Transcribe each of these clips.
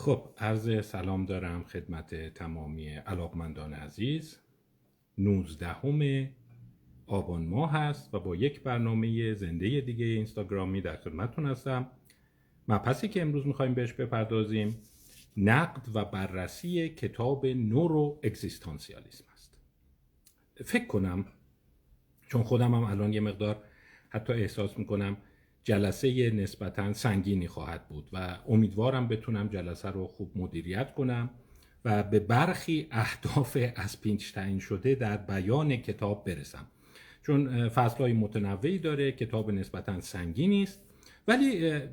خب عرض سلام دارم خدمت تمامی علاقمندان عزیز. 19 آبان ماه هست و با یک برنامه زنده دیگه اینستاگرامی در خدمتتون هستم. مبحثی که امروز می‌خوایم بهش بپردازیم نقد و بررسی کتاب نورو اگزیستانسیالیسم است. فکر کنم چون خودم هم الان یه مقدار حتی احساس می‌کنم جلسه نسبتا سنگینی خواهد بود و امیدوارم بتونم جلسه رو خوب مدیریت کنم و به برخی اهداف از پینچ تعیین شده در بیان کتاب برسم. چون فصل های متنوعی داره کتاب نسبتا سنگینی است ولی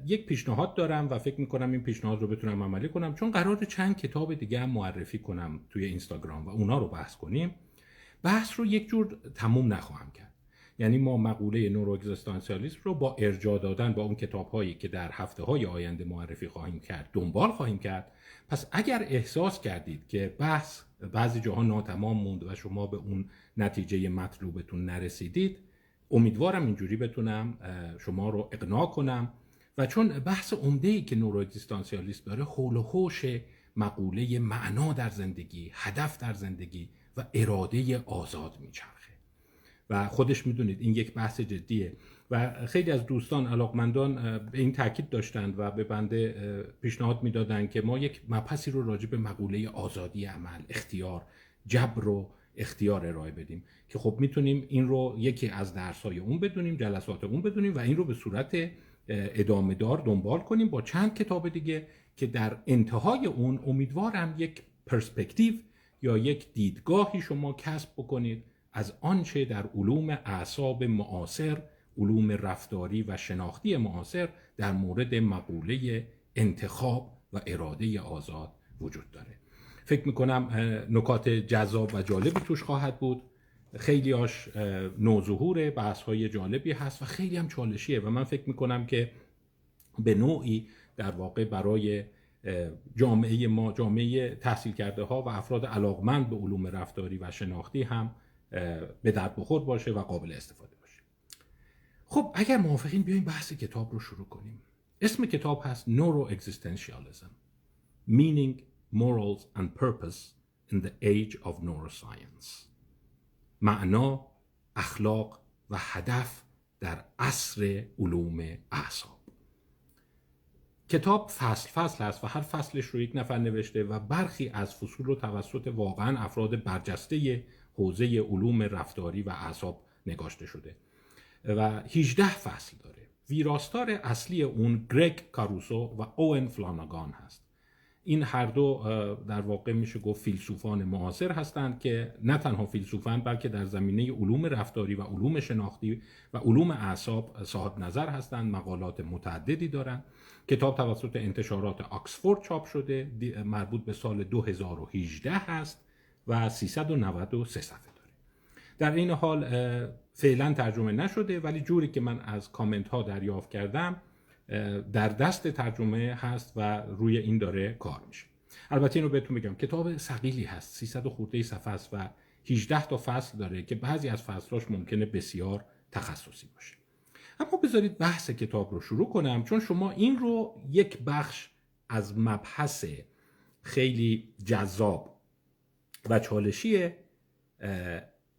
یک پیشنهاد دارم و فکر می‌کنم این پیشنهاد رو بتونم عملی کنم. چون قرار چند کتاب دیگه هم معرفی کنم توی اینستاگرام و اونا رو بحث کنیم بحث رو یک جور تموم نخواهم کرد. یعنی ما مقوله نورو اگزیستانسیالیسم رو با ارجاع دادن با اون کتاب هایی که در هفته های آینده معرفی خواهیم کرد دنبال خواهیم کرد. پس اگر احساس کردید که بحث بعضی جاها ناتمام موند و شما به اون نتیجه مطلوبتون نرسیدید امیدوارم اینجوری بتونم شما رو اقناع کنم. و چون بحث عمده ای که نورو اگزیستانسیالیسم داره حول و حوش مقوله معنا در زندگی هدف در زندگی و اراده آزاد میچرخه. و خودش می‌دونید این یک بحث جدیه. و خیلی از دوستان علاقمندان به این تاکید داشتند و به بنده پیشنهاد می‌دادند که ما یک مبحثی رو راجع به مقوله آزادی عمل اختیار جبر و اختیار ارائه بدیم. که خب می‌تونیم این رو یکی از درس های اون بدونیم جلسات اون بدونیم و این رو به صورت ادامه دار دنبال کنیم با چند کتاب دیگه که در انتهای اون امیدوارم یک پرسپکتیو یا یک دیدگاهی شما کسب بکنید از آنچه در علوم اعصاب معاصر علوم رفتاری و شناختی معاصر در مورد مقوله انتخاب و اراده آزاد وجود داره. فکر می‌کنم نکات جذاب و جالبی توش خواهد بود. خیلی هاش نوظهور بحث های جالبی هست و خیلی هم چالشیه و من فکر می‌کنم که به نوعی در واقع برای جامعه ما جامعه تحصیل کرده ها و افراد علاقمند به علوم رفتاری و شناختی هم به درد بخور باشه و قابل استفاده باشه. خب اگر موافقین بیایم بحث کتاب رو شروع کنیم. اسم کتاب هست Neuro Existentialism Meaning, Morals and Purpose in the Age of Neuroscience. معنا، اخلاق و هدف در عصر علوم اعصاب. کتاب فصل فصل هست و هر فصلش رو یک نفر نوشته و برخی از فصول رو توسط واقعا افراد برجسته حوزه علوم رفتاری و اعصاب نگاشته شده و 18 فصل داره. ویراستار اصلی اون گرگ کاروسو و اوون فلاناگان هست. این هر دو در واقع میشه گفت فیلسوفان معاصر هستند که نه تنها فیلسوفان بلکه در زمینه علوم رفتاری و علوم شناختی و علوم اعصاب صاحب نظر هستند مقالات متعددی دارند. کتاب توسط انتشارات آکسفورد چاپ شده مربوط به سال 2018 هست. و 393 صفحه داره. در این حال فعلا ترجمه نشده ولی جوری که من از کامنت ها دریافت کردم در دست ترجمه هست و روی این داره کار میشه. البته اینو بهتون بگم کتاب سقیلی هست 300 خورده صفحه است و 18 تا فصل داره که بعضی از فصلاش ممکنه بسیار تخصصی باشه. اما بذارید بحث کتاب رو شروع کنم چون شما این رو یک بخش از مبحث خیلی جذاب و چالشی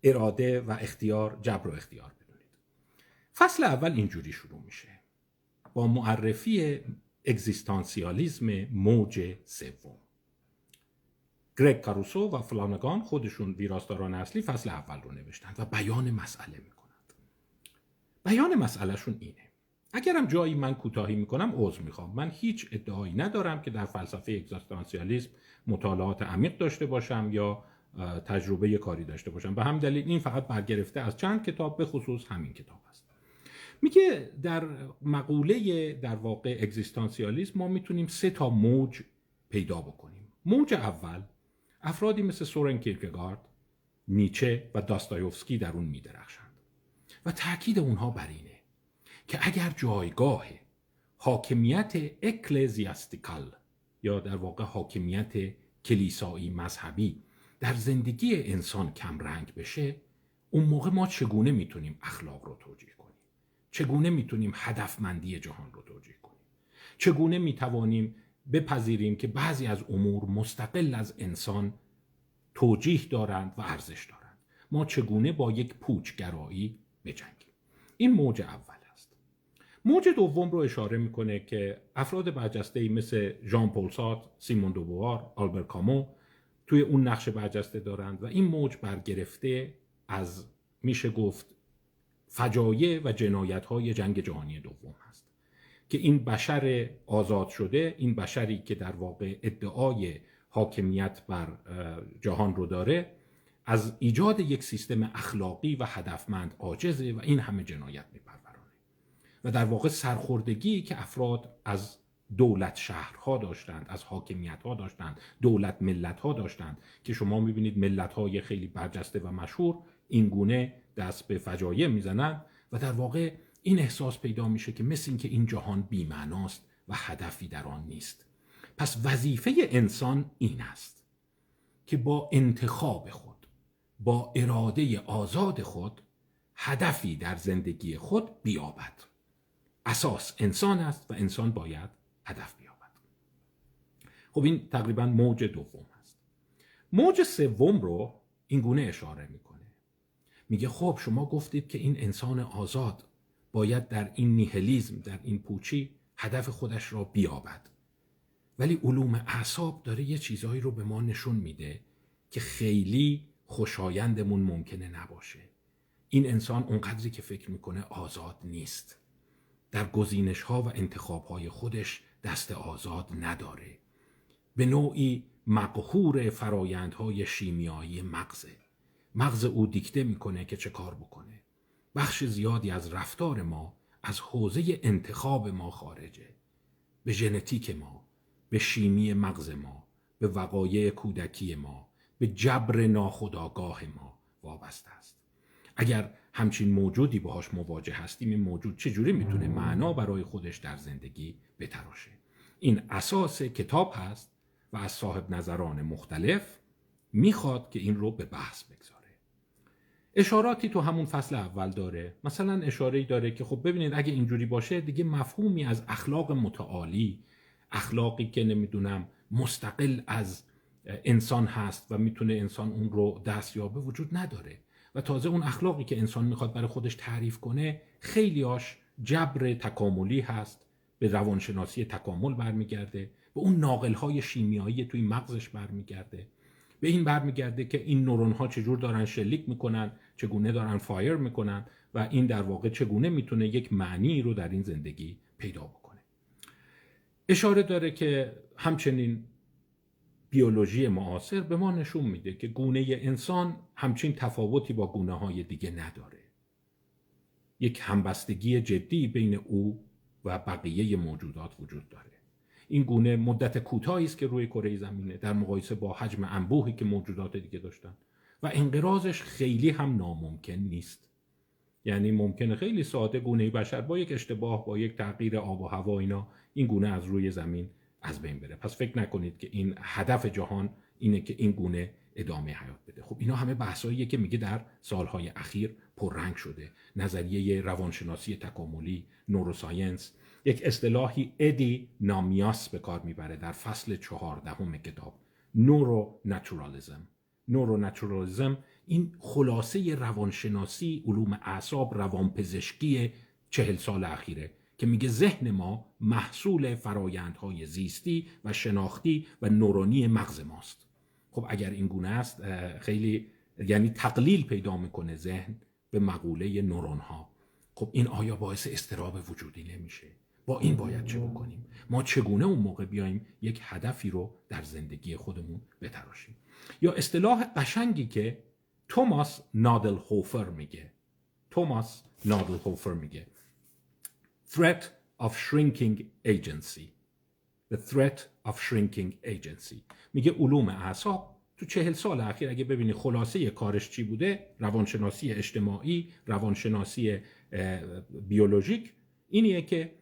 اراده و اختیار جبر و اختیار بدونید. فصل اول اینجوری شروع میشه. با معرفی اگزیستانسیالیزم موج سوم. گرگ کاروسو و فلانگان خودشون ویراستاران اصلی فصل اول رو نوشتند و بیان مسئله می‌کنند بیان مسئلهشون اینه. اگرم جایی من کوتاهی می‌کنم عذر می‌خوام. من هیچ ادعایی ندارم که در فلسفه اگزیستانسیالیسم مطالعات عمیق داشته باشم یا تجربه کاری داشته باشم. به هم دلیل این فقط برگرفته از چند کتاب به خصوص همین کتاب است. میگه در مقوله در واقع اگزیستانسیالیسم ما می‌تونیم سه تا موج پیدا بکنیم. موج اول افرادی مثل سورن کیرکگارد نیچه و داستایوفسکی در اون میدرخشند و تاکید اونها بر اینه که اگر جایگاه حاکمیت اکلزیاستیکال یا در واقع حاکمیت کلیسایی مذهبی در زندگی انسان کم رنگ بشه اون موقع ما چگونه می‌تونیم اخلاق رو توجیه کنیم؟ چگونه می‌تونیم هدفمندی جهان رو توجیه کنیم؟ چگونه می‌توانیم بپذیریم که بعضی از امور مستقل از انسان توجیه دارند و ارزش دارند؟ ما چگونه با یک پوچگرایی بجنگیم؟ این موج اول. موج دوم رو اشاره می‌کنه که افراد برجسته مثل ژان پل سارت، سیمون دوبوار، آلبر کامو توی اون نقش برجسته دارند و این موج برگرفته از میشه گفت فجایع و جنایت های جنگ جهانی دوم هست که این بشر آزاد شده این بشری که در واقع ادعای حاکمیت بر جهان رو داره از ایجاد یک سیستم اخلاقی و هدفمند عاجزه و این همه جنایت میپرورانه و در واقع سرخوردگی که افراد از دولت شهرها داشتند از حاکمیت ها داشتند دولت ملت ها داشتند که شما می‌بینید ملت های خیلی برجسته و مشهور این گونه دست به فجایع می‌زنند و در واقع این احساس پیدا میشه که مثل اینکه این جهان بیمعناست و هدفی در آن نیست. پس وظیفه انسان این است که با انتخاب خود با اراده آزاد خود هدفی در زندگی خود بیابد. اساس انسان است و انسان باید هدف بیابد. خب این تقریبا موج دوم هست موج سوم رو این گونه اشاره می‌کنه. میگه خب شما گفتید که این انسان آزاد باید در این نیهلیزم در این پوچی هدف خودش را بیابد. ولی علوم اعصاب داره یه چیزهایی رو به ما نشون میده که خیلی خوشایندمون ممکنه نباشه. این انسان اونقدری که فکر می‌کنه آزاد نیست. در گزینش ها و انتخاب های خودش دست آزاد نداره. به نوعی مقهور فرایندهای شیمیایی مغزه. مغز او دیکته می‌کنه که چه کار بکنه. بخش زیادی از رفتار ما از حوزه انتخاب ما خارجه. به ژنتیک ما به شیمی مغز ما به وقایع کودکی ما به جبر ناخودآگاه ما وابسته است. اگر همچین موجودی باهاش مواجه هستیم این موجود چجوری می‌تونه معنا برای خودش در زندگی بتراشه؟ این اساس کتاب هست و از صاحب نظران مختلف می‌خواد که این رو به بحث بگذاره. اشاراتی تو همون فصل اول داره. مثلا اشاره داره که خب ببینید اگه اینجوری باشه دیگه مفهومی از اخلاق متعالی اخلاقی که نمی‌دونم مستقل از انسان هست و می‌تونه انسان اون رو دست یابه وجود نداره. تازه اون اخلاقی که انسان می‌خواد برای خودش تعریف کنه خیلیاش جبر تکاملی هست. به روانشناسی تکامل برمیگرده. به اون ناقل های شیمیایی توی مغزش برمیگرده. به این برمیگرده که این نورون ها چجور دارن شلیک می‌کنن چگونه دارن فایر می‌کنن و این در واقع چگونه می‌تونه یک معنی رو در این زندگی پیدا بکنه. اشاره داره که همچنین بیولوژی معاصر به ما نشون میده که گونه انسان همچین تفاوتی با گونه های دیگه نداره. یک همبستگی جدی بین او و بقیه موجودات وجود داره. این گونه مدت کوتاهی است که روی کره زمینه در مقایسه با حجم انبوهی که موجودات دیگه داشتن و انقراضش خیلی هم ناممکن نیست. یعنی ممکنه خیلی ساده گونه بشر با یک اشتباه با یک تغییر آب و هوا اینا این گونه از روی زمین از بین بره. پس فکر نکنید که این هدف جهان اینه که این گونه ادامه حیات بده. خب اینا همه بحثاییه که میگه در سالهای اخیر پررنگ شده. نظریه روانشناسی تکاملی نوروساینس یک اصطلاحی ادی نامیاس به کار می‌بره در فصل چهاردهم کتاب. نورو نچورالیزم نورو نچورالیزم این خلاصه روانشناسی علوم اعصاب روانپزشکی چهل سال اخیره. که میگه ذهن ما محصول فرایندهای زیستی و شناختی و نورونی مغز ماست. خب اگر این گونه است خیلی یعنی تقلیل پیدا می‌کنه ذهن به مقوله نورون ها خب این آیا باعث استراب وجودی نمیشه؟ با این باید چه بکنیم؟ ما چگونه اون موقع بیایم یک هدفی رو در زندگی خودمون بتراشیم؟ یا اصطلاح قشنگی که توماس نادل هوفر میگه توماس نادل هوفر میگه threat of shrinking agency. The threat of shrinking agency. میگه علوم اعصاب تو چهل سال اخیر اگه ببینی خلاصه کارش چی بوده؟ روانشناسی اجتماعی روانشناسی بیولوژیک. اینیه که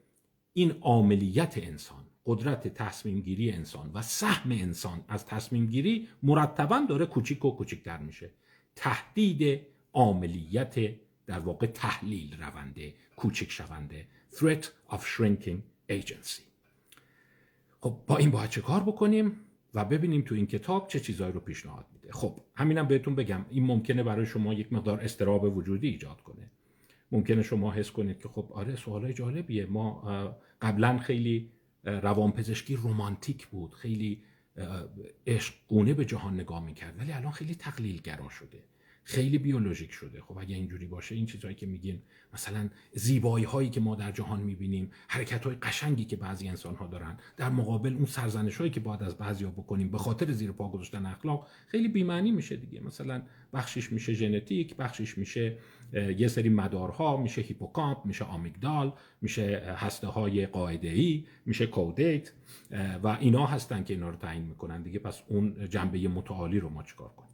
این عاملیت انسان قدرت تصمیم گیری انسان و سهم انسان از تصمیم گیری مرتبا داره کوچیک و کوچیکتر میشه. تهدید عاملیت در واقع تحلیل رونده کوچک شونده threat of shrinking agency. خب با این باید چه کار بکنیم و ببینیم تو این کتاب چه چیزهایی رو پیشنهاد میده. خب همینم بهتون بگم این ممکنه برای شما یک مقدار استراب وجودی ایجاد کنه. ممکنه شما حس کنید که خب آره سوالای جالبیه. ما قبلا خیلی روانپزشکی رومانتیک بود. خیلی عشقگونه به جهان نگاه می‌کرد ولی الان خیلی تقلیل گرا شده. خیلی بیولوژیک شده. خب اگه اینجوری باشه این چیزهایی که میگیم مثلا زیبایی هایی که ما در جهان می‌بینیم حرکت های قشنگی که بعضی انسان ها دارن در مقابل اون سرزنش هایی که باید از بعضی ها بکنیم به خاطر زیر پا گذاشتن اخلاق خیلی بیمعنی میشه دیگه. مثلا بخشش میشه ژنتیک بخشش میشه یه سری مدارها میشه هیپوکامپ میشه آمیگدال میشه هسته های قاعده ای میشه کودیت و اینا هستن که اینا رو تعیین می‌کنن دیگه. پس اون جنبه متعالی رو ما چیکار کنیم؟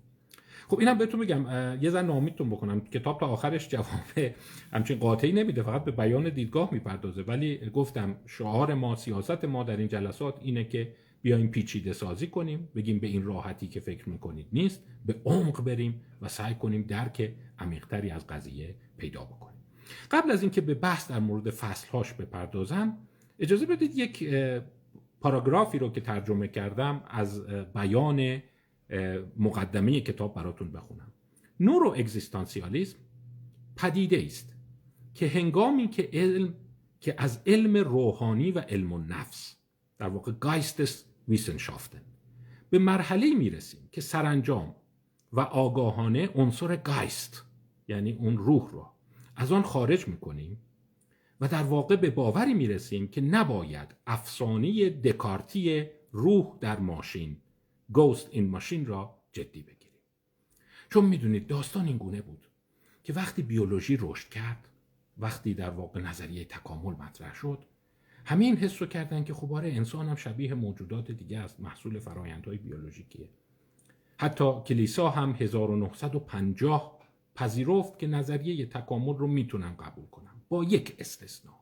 خب اینم بهتون بگم یه زن نامیدتون بکنم. کتاب تا آخرش جواب همچین قاطعی نمیده فقط به بیان دیدگاه می‌پردازه. ولی گفتم شعار ما سیاست ما در این جلسات اینه که بیایم پیچیده سازی کنیم بگیم به این راحتی که فکر می‌کنید نیست به عمق بریم و سعی کنیم درک عمیقتری از قضیه پیدا بکنیم. قبل از اینکه به بحث در مورد فصلهاش بپردازم اجازه بدید یک پاراگرافی رو که ترجمه کردم از بیان مقدمه کتاب براتون بخونم. نورو اگزیستانسیالیسم پدیده است که هنگامی که علم که از علم روحانی و علم و نفس در واقع گایستس ویسنشافتن به مرحله می رسیم که سرانجام و آگاهانه عنصر گایست یعنی اون روح رو از آن خارج می‌کنیم و در واقع به باوری می رسیم که نباید افسانه دکارتی روح در ماشین گوست این ماشین را جدی بگیریم. چون می‌دونید داستان این گونه بود که وقتی بیولوژی رشد کرد وقتی در واقع نظریه تکامل مطرح شد همه این حس رو کردن که خب آره انسان هم شبیه موجودات دیگه است محصول فرایندهای بیولوژیکیه. حتی کلیسا هم 1950 پذیرفت که نظریه تکامل رو می‌تونم قبول کنم با یک استثنا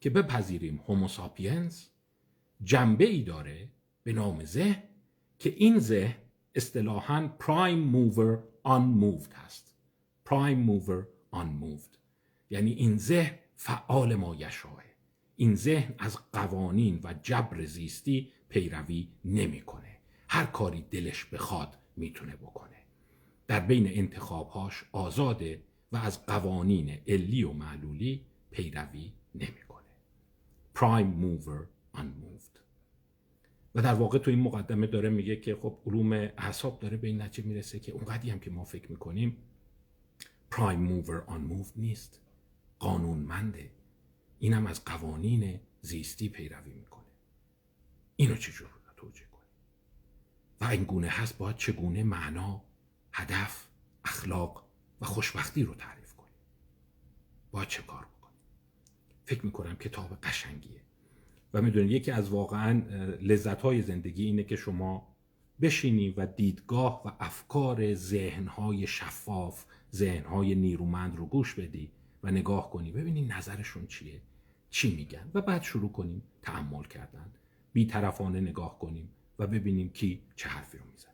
که بپذیریم هوموساپینز جنبه ای داره به نام ذهن که این ذهن اصطلاحا پرایم موور unmoved هست. پرایم موور unmoved. یعنی این ذهن فعال مایشاه. این ذهن از قوانین و جبر زیستی پیروی نمی‌کنه. هر کاری دلش بخواد می‌تونه بکنه. در بین انتخابهاش آزاده و از قوانین علی و معلولی پیروی نمی‌کنه. پرایم موور unmoved. و در واقع تو این مقدمه داره میگه که خب علوم اعصاب داره به این نتیجه می‌رسه که اونقدی هم که ما فکر می‌کنیم پرایم موور آن موو نیست. قانونمنده. اینم از قوانین زیستی پیروی می‌کنه. اینو چجور توجه کنیم؟ و این گونه هست باید چگونه معنا هدف اخلاق و خوشبختی رو تعریف کنیم؟ باید چه کار بکنیم؟ فکر می‌کنم کتاب قشنگیه. و می‌دونید یکی از واقعا لذت های زندگی اینه که شما بشینی و دیدگاه و افکار ذهنهای شفاف ذهنهای نیرومند رو گوش بدی و نگاه کنی. ببینی نظرشون چیه چی میگن و بعد شروع کنیم تعمل کردن. بیطرفانه نگاه کنیم و ببینیم کی چه حرفی رو می‌زنه.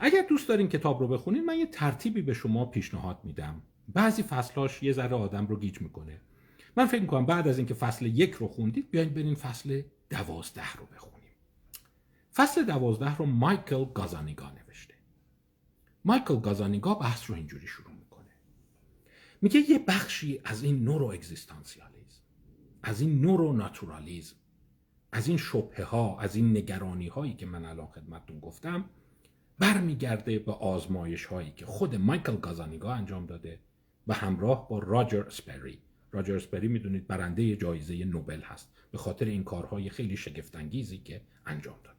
اگر دوست دارین کتاب رو بخونین من یه ترتیبی به شما پیشنهاد میدم. بعضی فصلاش یه ذره آدم رو گیج می‌کنه. من فکر می‌کنم بعد از اینکه فصل یک رو خوندید بیاین برین فصل دوازده رو بخونیم. فصل دوازده رو مایکل گازانیگا نوشته. مایکل گازانیگا بحث رو اینجوری شروع می‌کنه. میگه یه بخشی از این نورو اگزیستانسیالیزم از این نورو ناتورالیزم از این شبه ها از این نگرانی هایی که من الان خدمتتون گفتم برمیگرده به آزمایش هایی که خود مایکل گازانیگا انجام داده و همراه با راجر اسپری. راجر اسپری می‌دونید برنده جایزه نوبل هست. به خاطر این کارهای خیلی شگفتانگیزی که انجام داده.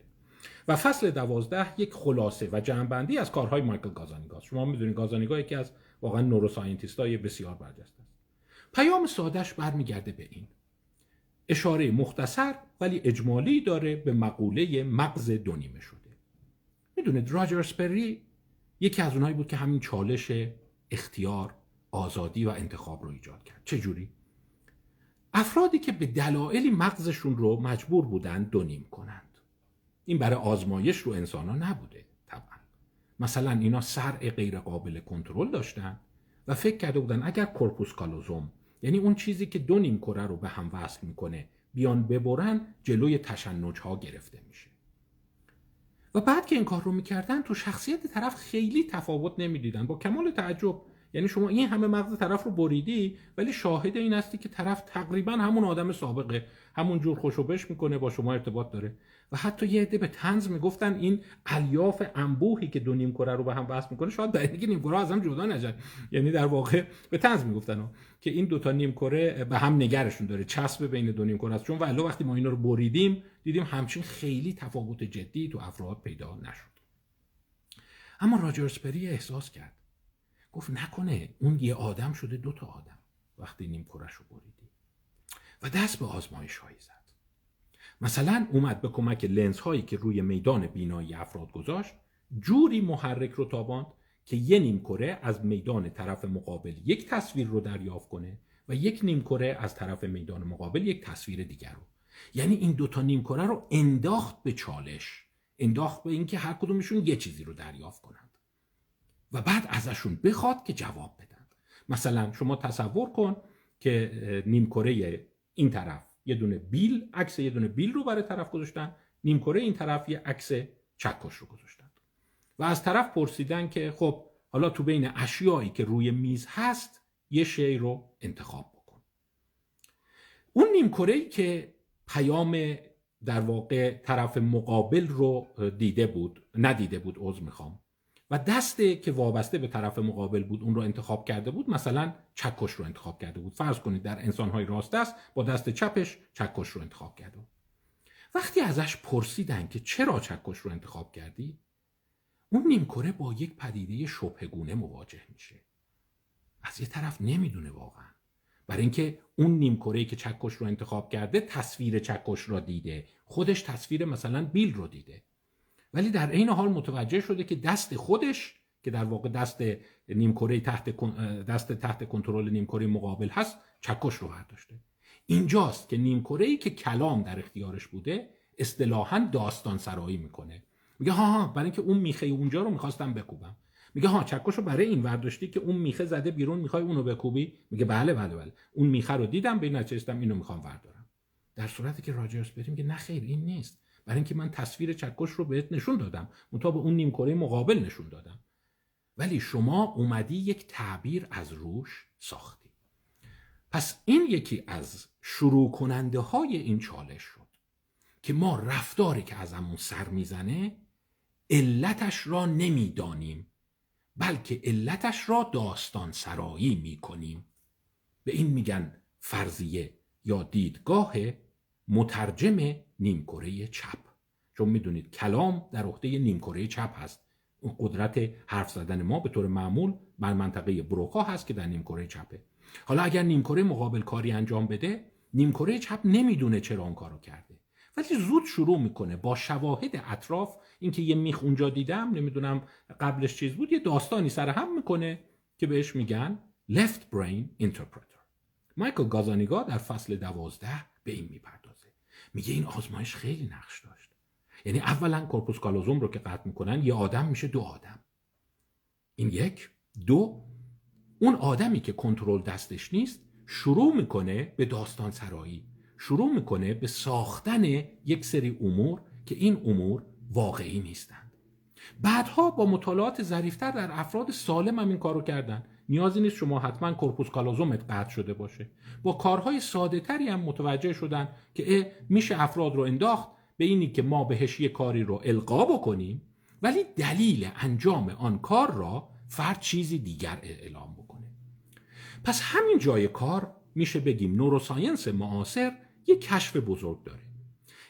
و فصل دوازده یک خلاصه و جمعبندی از کارهای مایکل گازانیگا شما می‌دونید گازانیگا یکی از واقعا نوروساینتیست های بسیار برجسته است. پیام سادش برمیگرده به این. اشاره مختصر ولی اجمالی داره به مقوله مغز دونیمه شده. می‌دونید راجر اسپری یکی از اونایی بود که همین چالش اختیار آزادی و انتخاب رو ایجاد کرد. چه جوری؟ افرادی که به دلایلی مغزشون رو مجبور بودن دونیم کنند. این برای آزمایش رو انسان ها نبوده طبعا. مثلا اینا سرع غیر قابل کنترل داشتن و فکر کرده بودن اگر کورپوس کالوزوم یعنی اون چیزی که دو نیم کره رو به هم وصل می‌کنه بیان ببرن جلوی تشنج ها گرفته میشه. و بعد که این کار رو می‌کردن تو شخصیت طرف خیلی تفاوت نمی‌دیدن. با کمال تعجب یعنی شما این همه مغز طرف رو بریدی ولی شاهد این هستی که طرف تقریبا همون آدم سابقه. همون جور خوشو بش می‌کنه با شما ارتباط داره. و حتی یه عده به تنز می‌گفتن این الیاف انبوهی که دو نیم کره رو به هم بحث می‌کنه شاید در اینکه نیم کره از هم جدا نشن یعنی در واقع به تنز می‌گفتن که این دوتا نیم کره به هم نگرشون داره چسب بین دو نیم کره است. چون ولی وقتی ما اینا رو بریدیم دیدیم همچین خیلی تفاوت جدی تو افراد پیدا نشد. اما راجرسپری احساس کرد گفت نکنه اون یه آدم شده دو تا آدم. وقتی نیم کرش رو بریدی. و دست به آزمایش هایی زد. مثلا اومد به کمک لنز هایی که روی میدان بینایی افراد گذاشت جوری محرک رو تاباند که یه نیم کره از میدان طرف مقابل یک تصویر رو دریافت کنه و یک نیم کره از طرف میدان مقابل یک تصویر دیگر رو. یعنی این دوتا نیم کره رو انداخت به چالش. انداخت به اینکه هر کدومشون یه چیزی رو دریافت کنن و بعد ازشون بخواد که جواب بدن. مثلا شما تصور کن که نیم کره این طرف یه دونه بیل عکس یه دونه بیل رو برای طرف گذاشتن نیم کره این طرف یه عکس چکش رو گذاشتن. و از طرف پرسیدن که خب حالا تو بین اشیایی که روی میز هست یه شی رو انتخاب بکن. اون نیم کره که پیام در واقع طرف مقابل رو دیده بود ندیده بود عذر می‌خوام. و دسته که وابسته به طرف مقابل بود اون رو انتخاب کرده بود مثلا چکش رو انتخاب کرده بود. فرض کنید در انسانهای راست است با دست چپش چکش رو انتخاب کرده بود. وقتی ازش پرسیدن که چرا چکش رو انتخاب کردی اون نیمکره با یک پدیده شبهگونه مواجه میشه. از یه طرف نمی‌دونه واقعا. برای اینکه اون نیمکره که چکش رو انتخاب کرده تصویر چکش را دیده. خودش تصویر مثلا بیل رو دیده. ولی در این حال متوجه شده که دست خودش که در واقع دست نیمکره تحت دست تحت کنترل نیمکره مقابل هست چکش رو برداشته. اینجاست که نیمکره ای که کلام در اختیارش بوده اصطلاحا داستان سرایی می‌کنه. میگه ها ها برای اینکه اون میخه اونجا رو می‌خواستم بکوبم. میگه ها چکش رو برای این ورداشتی که اون میخه زده بیرون می‌خوای اونو بکوبی؟ میگه بله بله بله. اون میخه رو دیدم به نچستم اینو می‌خوام وردارم. در صورتی که راجرز بریم میگه نه خیر این نیست. برای اینکه من تصویر چکش رو بهت نشون دادم. به اون نیمکره مقابل نشون دادم. ولی شما اومدی یک تعبیر از روش ساختی. پس این یکی از شروع کننده های این چالش شد که ما رفتاری که ازمون سر می‌زنه علتش را نمی‌دانیم بلکه علتش را داستان سرایی می‌کنیم. به این میگن فرضیه یا دیدگاه مترجم نیمکره چپ. چون می‌دونید کلام در عهده نیمکره چپ هست. اون قدرت حرف زدن ما به طور معمول بر منطقه بروکا هست که در نیمکره چپه. حالا اگر نیمکره مقابل کاری انجام بده نیمکره چپ نمی‌دونه چرا اون کارو کرده. ولی زود شروع می‌کنه با شواهد اطراف اینکه یه میخ اونجا دیدم نمی‌دونم قبلش چیز بود یه داستانی سر هم می‌کنه که بهش میگن left brain interpreter. مایکل گازانیگا در فصل دوازده به این می‌پردازه میگه این آزمایش خیلی نقش داشت. یعنی اولا کورپوس کالوزوم رو که قطع می‌کنن یه آدم میشه دو آدم. این یک. دو اون آدمی که کنترل دستش نیست شروع می‌کنه به داستان سرایی. شروع می‌کنه به ساختن یک سری امور که این امور واقعی نیستند. بعدها با مطالعات ظریفتر در افراد سالم هم این کارو کردن. نیازی نیست شما حتما کورپوس کالازومت قطع شده باشه. با کارهای ساده تری هم متوجه شدن که میشه افراد رو انداخت به اینی که ما بهش یه کاری رو القا بکنیم ولی دلیل انجام آن کار را فرد چیزی دیگر اعلام بکنه. پس همین جای کار میشه بگیم نوروساینس معاصر یه کشف بزرگ داره.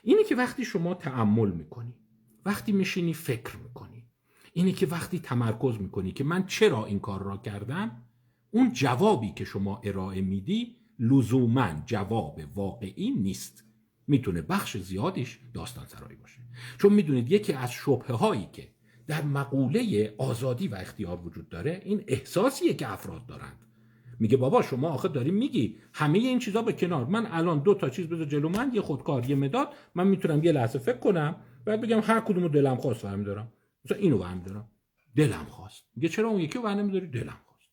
اینی که وقتی شما تعمل می‌کنی وقتی میشینی فکر می‌کنی اینی که وقتی تمرکز می‌کنی که من چرا این کار را کردم اون جوابی که شما ارائه میدی لزوما جواب واقعی نیست. می‌تونه بخش زیادیش داستان سرایی باشه. چون می‌دونید یکی از شبه هایی که در مقوله آزادی و اختیار وجود داره این احساسیه که افراد دارند. میگه بابا شما آخه داری میگی همه این چیزا به کنار. من الان دو تا چیز بذار جلو من یه خودکار یه مداد. من می‌تونم یه لحظه فکر کنم بعد بگم هر کدومو دلم خواست برمی دارم مثلا اینو برمی دارم. دلم خواست. میگه چرا اون یکی رو برنمیداری دلم خواست.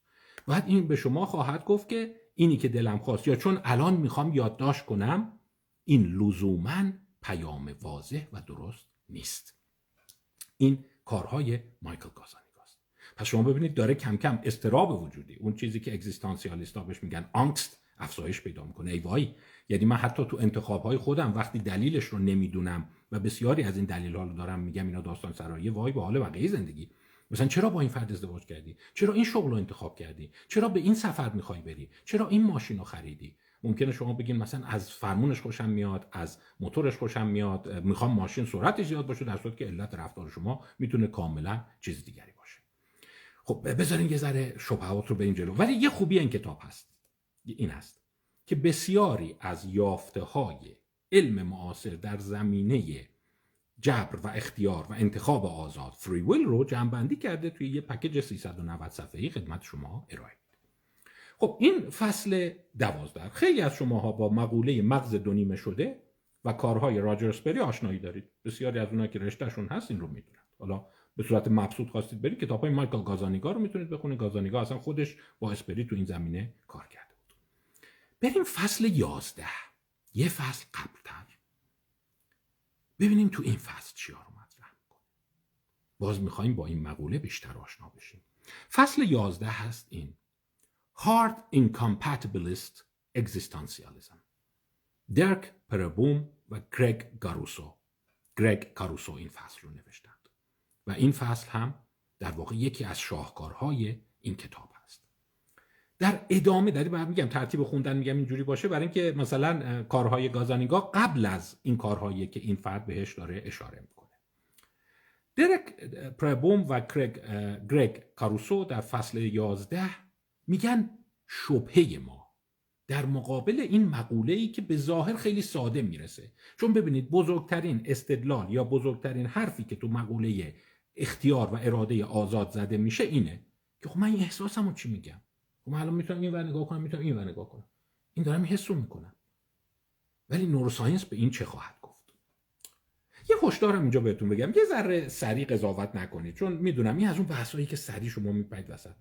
بعد این به شما خواهد گفت که اینی که دلم خواست. یا چون الان می‌خوام یادداشت کنم این لزوما پیام واضح و درست نیست. این کارهای مایکل گازانیگاست پس شما ببینید داره کم کم استراب وجودی. اون چیزی که اگزیستانسیالیستا بهش میگن آنکست افزایش پیدا می‌کنه. ای وای یعنی من حتی تو انتخاب های خودم وقتی دلیلش رو نمی‌دونم و بسیاری از این دلیل ها رو دارم میگم اینا داستان سرایی وای به حال بقیه زندگی. مثلا چرا با این فرد ازدواج کردی؟ چرا این شغل رو انتخاب کردی؟ چرا به این سفر می‌خوای بری؟ چرا این ماشین رو خریدی؟ ممکنه شما بگین مثلا از فرمونش خوشم میاد از موتورش خوشم میاد می‌خوام ماشین سرعتش زیاد باشه در صورتی که علت رفتار شما می‌تونه کاملا چیز دیگری باشه. خب بذارین یه ذره شبهات رو به این جلو. ولی یه خوبی این کتاب هست. این هست. که بسیاری از یافته های علم معاصر در زمینه جبر و اختیار و انتخاب آزاد فری ویل رو جمعبندی کرده توی یه پکیج 390 صفحه‌ای خدمت شما ارائه خب این فصل دوازده. خیلی از شماها با مقوله مغز دونیمه شده و کارهای راجر اسپری آشنایی دارید. بسیاری از اونها که رشتهشون هست این رو می‌دونن. حالا به صورت مبسوط خواستید برید کتاب های مایکل گازانیگا رو می‌تونید بخونید. گازانیگا اصلا خودش با اسپری تو این زمینه کار بود بریم فصل یازده. یه فصل قبلتر. ببینیم تو این فصل چیا رو مطرح می‌کنه. باز می‌خوایم با این مقوله بیشتر آشنا بشیم. فصل یازده هست این. Hard Incompatibilist Existentialism. درک پربوم و گرگ گاروسو. گرگ کاروسو این فصل رو نوشتند. و این فصل هم در واقع یکی از شاهکارهای این کتاب در ادامه داری باید میگم ترتیب خوندن میگم اینجوری باشه برای اینکه مثلا کارهای گازانیگا قبل از این کارهایی که این فرد بهش داره اشاره می‌کنه. درک پربوم و گرگ کاروسو در فصل 11 میگن شبهه ما. در مقابل این مقوله ای که به ظاهر خیلی ساده می‌رسه. چون ببینید بزرگترین استدلال یا بزرگترین حرفی که تو مقوله اختیار و اراده آزاد زده میشه اینه که خب من احساسمو چی میگم؟ خب من الان می‌تونم این ور نگاه کنم می‌تونم این ور نگاه کنم. این دارم حس رو می‌کنم. ولی نوروساینس به این چه خواهد گفت؟ یه هشدارم اینجا بهتون بگم. یه ذره سریع قضاوت نکنید چون می‌دونم این از اون بحثایی که سریع شما میپرید وسط.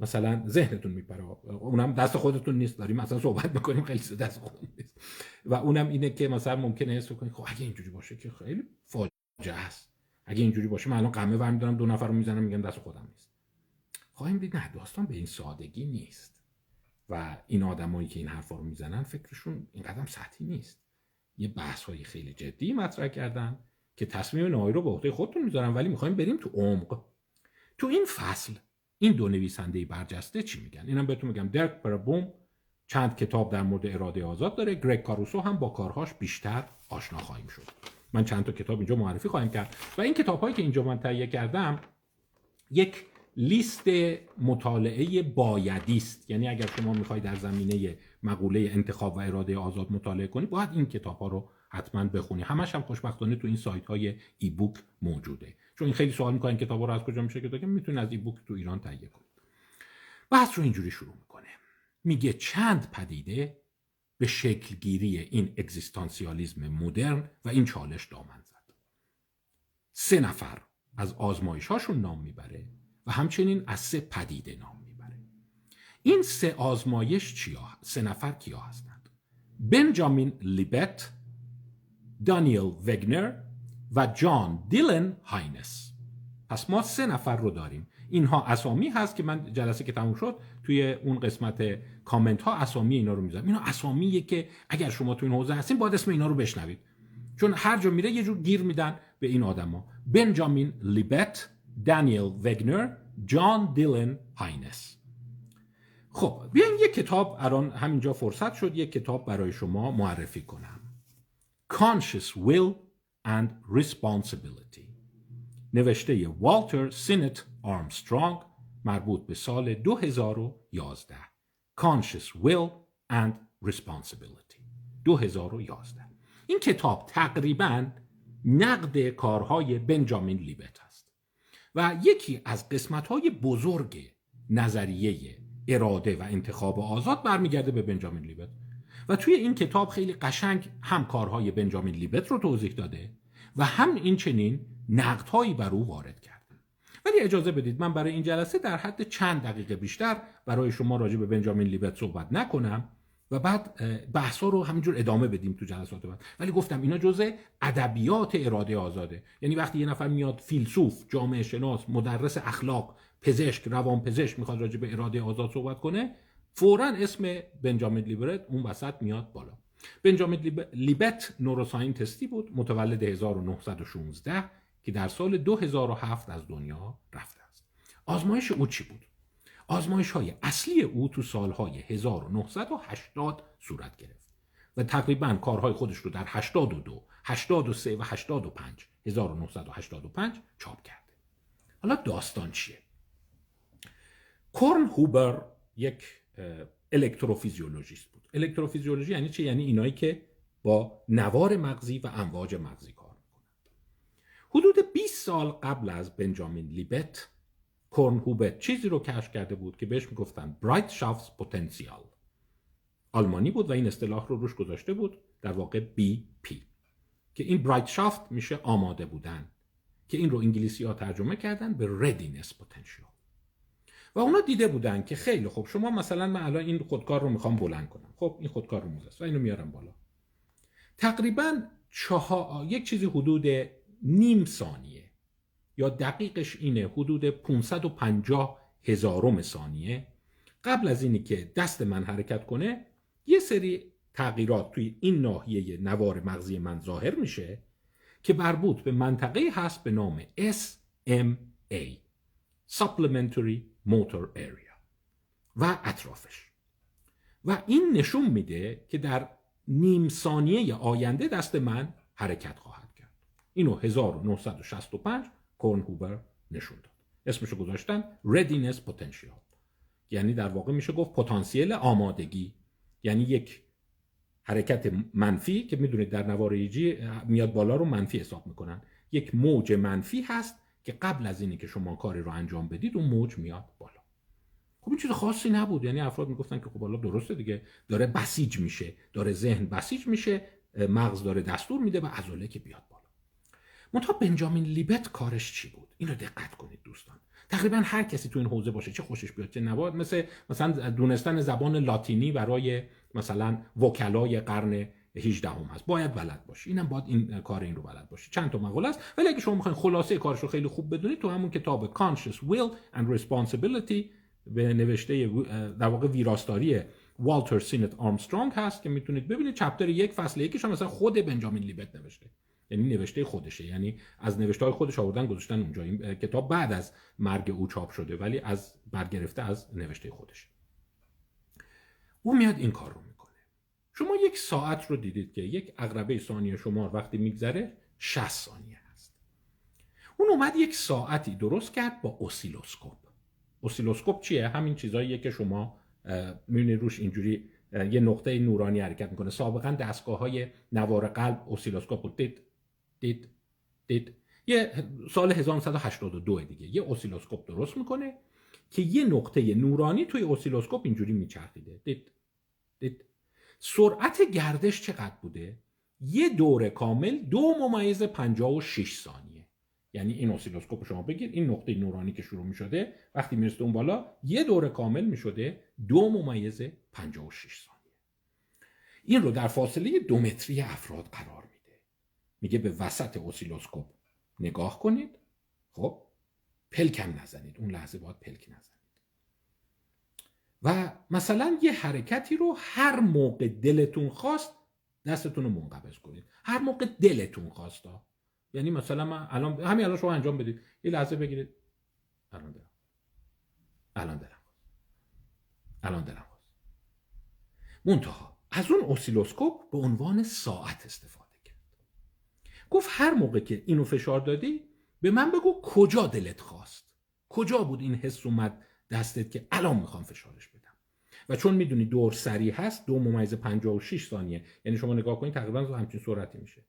مثلا ذهنتون میپره. اونم دست خودتون نیست. داریم مثلا صحبت می‌کنیم خیلی دست خودتون نیست. و اونم اینه که مثلا ممکنه حس کنید خب اگه اینجوری باشه که خیلی فاجعه است. اگه اینجوری باشه من الان قمه ور میدارم دو نفر رو می‌زنم میگم دست خودم نیست. خواهیم دید نه داستان به این سادگی نیست. و این آدمایی که این حرفا رو می‌زنن فکرشون اینقدر سطحی نیست. یه بحث های خیلی جدی مطرح کردن که تصمیم نهایی رو به عهده خودتون می‌ذارن ولی می‌خوایم بریم تو عمق. تو این فصل این دو نویسنده برجسته چی میگن؟ اینم بهتون میگم. درک برابوم چند کتاب در مورد اراده آزاد داره. گرگ کاروسو هم با کارهاش بیشتر آشنا خواهیم شد. من چند تا کتاب اینجا معرفی خواهیم کرد. و این کتاب هایی که اینجا من تهیه کردم یک لیست مطالعه بایدی است. یعنی اگر شما می‌خواید در زمینه مقوله انتخاب و اراده آزاد مطالعه کنید باید این کتاب ها رو حتما بخونی. همش هم خوشبختانه تو این سایت های ای بوک موجوده. چون این خیلی سوال می‌کنن کتاب رو از کجا میشه که می‌تونید از ای بوک تو ایران تهیه کنید بحث رو اینجوری شروع می‌کنه. میگه چند پدیده به شکلگیری این اگزیستانسیالیزم مدرن و این چالش دامن زد. سه نفر از آزمایش هاشون نام می‌بره. و همچنین از سه پدیده نام می‌بره. این سه آزمایش چیا سه نفر کیا هستند؟ بنجامین لیبت دانیل وگنر و جان دیلن هاینس. پس ما سه نفر رو داریم. اینها اسامی هست که من جلسه که تموم شد توی اون قسمت کامنت ها اسامی اینا رو می‌ذارم. اینا اسامیه که اگر شما تو این حوزه هستین باید اسم اینا رو بشنوید. چون هر جا میره یه جور گیر میدن به این آدما. بنجامین لیبت دانیل وگنر جان دیلن هاینس خب بیاین یک کتاب الان همینجا فرصت شد یک کتاب برای شما معرفی کنم. Conscious Will and Responsibility. نوشته والتر سینت آرمسترانگ مربوط به سال 2011 Conscious Will and Responsibility. 2011 این کتاب تقریبا نقد کارهای بنجامین لیبت و یکی از قسمتهای بزرگ نظریه اراده و انتخاب آزاد برمیگرده به بنجامین لیبت. و توی این کتاب خیلی قشنگ هم کارهای بنجامین لیبت رو توضیح داده و هم این چنین نقدهایی بر او وارد کرده. ولی اجازه بدید من برای این جلسه در حد چند دقیقه بیشتر برای شما راجع به بنجامین لیبت صحبت نکنم. و بعد بحثا رو همینجور ادامه بدیم تو جلسات بعد. ولی گفتم اینا جزء ادبیات اراده آزاده. یعنی وقتی یه نفر میاد فیلسوف جامعه شناس مدرس اخلاق پزشک روان پزشک می‌خواد راجع به اراده آزاد صحبت کنه فورا اسم بنجامین لیبرت اون وسط میاد بالا. بنجامین لیبت نوروساینتستی بود متولد 1916 که در سال 2007 از دنیا رفته است. آزمایش او چی بود؟ آزمایش های اصلی او تو سالهای 1980 صورت گرفت و تقریبا کارهای خودش رو در 82 83 و 85 1985 چاپ کرده. حالا داستان چیه؟ کورن هوبر یک الکتروفیزیولوژیست بود. الکتروفیزیولوژی یعنی چه یعنی اینایی که با نوار مغزی و امواج مغزی کار می‌کنند. حدود 20 سال قبل از بنجامین لیبت کورن هوبر چیزی رو کشف کرده بود که بهش می‌گفتن Bereitschaftspotential آلمانی بود و این اصطلاح رو روش گذاشته بود در واقع BP که این Bereitschaft میشه آماده بودن که این رو انگلیسی ها ترجمه کردن به readiness potential و اونا دیده بودن که خیلی خوب شما مثلا من الان این خودکار رو می‌خوام بلند کنم. خب این خودکار رو است و اینو میارم بالا. تقریبا چها... یک چیزی حدود نیم ثانیه. یا دقیقش اینه حدود 550 هزارم ثانیه. قبل از اینی که دست من حرکت کنه یه سری تغییرات توی این ناحیه نوار مغزی من ظاهر میشه که مربوط به منطقه هست به نام SMA Supplementary Motor Area و اطرافش. و این نشون میده که در نیم ثانیه آینده دست من حرکت خواهد کرد. اینو 1965 کورن هوبر نشون داد. اسمشو گذاشتن readiness potential. یعنی در واقع میشه گفت پتانسیل آمادگی. یعنی یک حرکت منفی که می‌دونید در نوارایجی میاد بالا رو منفی حساب می‌کنن. یک موج منفی هست که قبل از اینی که شما کاری رو انجام بدید اون موج میاد بالا. خب این چیز خاصی نبود. یعنی افراد می‌گفتن که خب حالا درسته دیگه. داره بسیج میشه. داره ذهن بسیج میشه. مغز داره دستور میده و عضله که بیاد بالا. منتها بنجامین لیبت کارش چی بود؟ اینو دقت کنید دوستان. تقریبا هر کسی تو این حوزه باشه چه خوشش بیاد چه نباد. مثل مثلا دونستن زبان لاتینی برای مثلا وکلای قرن 18 هم هست. باید بلد باشی. اینم باید این کار این رو بلد باشی. چند تا مقاله است. ولی اگه شما می‌خواین خلاصه کارش رو خیلی خوب بدونید تو همون کتاب Conscious Will and Responsibility به نوشته در واقع ویراستاری والتر سینوت آرمسترونگ هست که می‌تونید ببینید. chapter یک فصل یکیش هم مثلا خود بنجامین لیبت نوشته. یعنی نوشته خودشه. یعنی از نوشته های خودش آوردن گذاشتن اونجا. این کتاب بعد از مرگ او چاپ شده ولی از برگرفته از نوشته خودش. او میاد این کار رو می‌کنه. شما یک ساعت رو دیدید که یک عقربه ثانیه شمار وقتی میگذره 60 ثانیه هست. اون اومد یک ساعتی درست کرد با اسیلوسکوپ اسیلوسکوپ چیه؟ همین چیزاییه که شما می‌بینید روش اینجوری یه نقطه نورانی حرکت می‌کنه. سابقا دستگاه های نوار قلب اسیلوسکوپ بود دید. دید دید. یه سال 1982 دیگه. یه اسیلوسکوپ درست می‌کنه که یه نقطه نورانی توی اسیلوسکوپ اینجوری میچرخیده. دید دید. سرعت گردش چقدر بوده؟ یه دور کامل دو ممیز 56 ثانیه. یعنی این اسیلوسکوپ شما بگیر این نقطه نورانی که شروع می شده وقتی می‌رسه اون بالا یه دور کامل می شده دو ممیز 56 ثانیه. این رو در فاصله دو متری افراد قرار میگه به وسط اسیلوسکوپ نگاه کنید. خب پلکم نزنید. اون لحظه باید پلک نزنید. و مثلا یه حرکتی رو هر موقع دلتون خواست دستتون رو منقبض کنید. هر موقع دلتون خواستا یعنی مثلا من الان همین الان شما انجام بدید. یه لحظه بگیرید. الان دارم الان دارم الان دارم منتها از اون اسیلوسکوپ به عنوان ساعت استفاده. گفت هر موقع که اینو فشار دادی به من بگو کجا دلت خواست. کجا بود این حس اومد دستت که الان می‌خوام فشارش بدم؟ و چون می‌دونی دور سریع هست دو ممیز 56 ثانیه. یعنی شما نگاه کنید تقریبا همچین سرعتی میشه.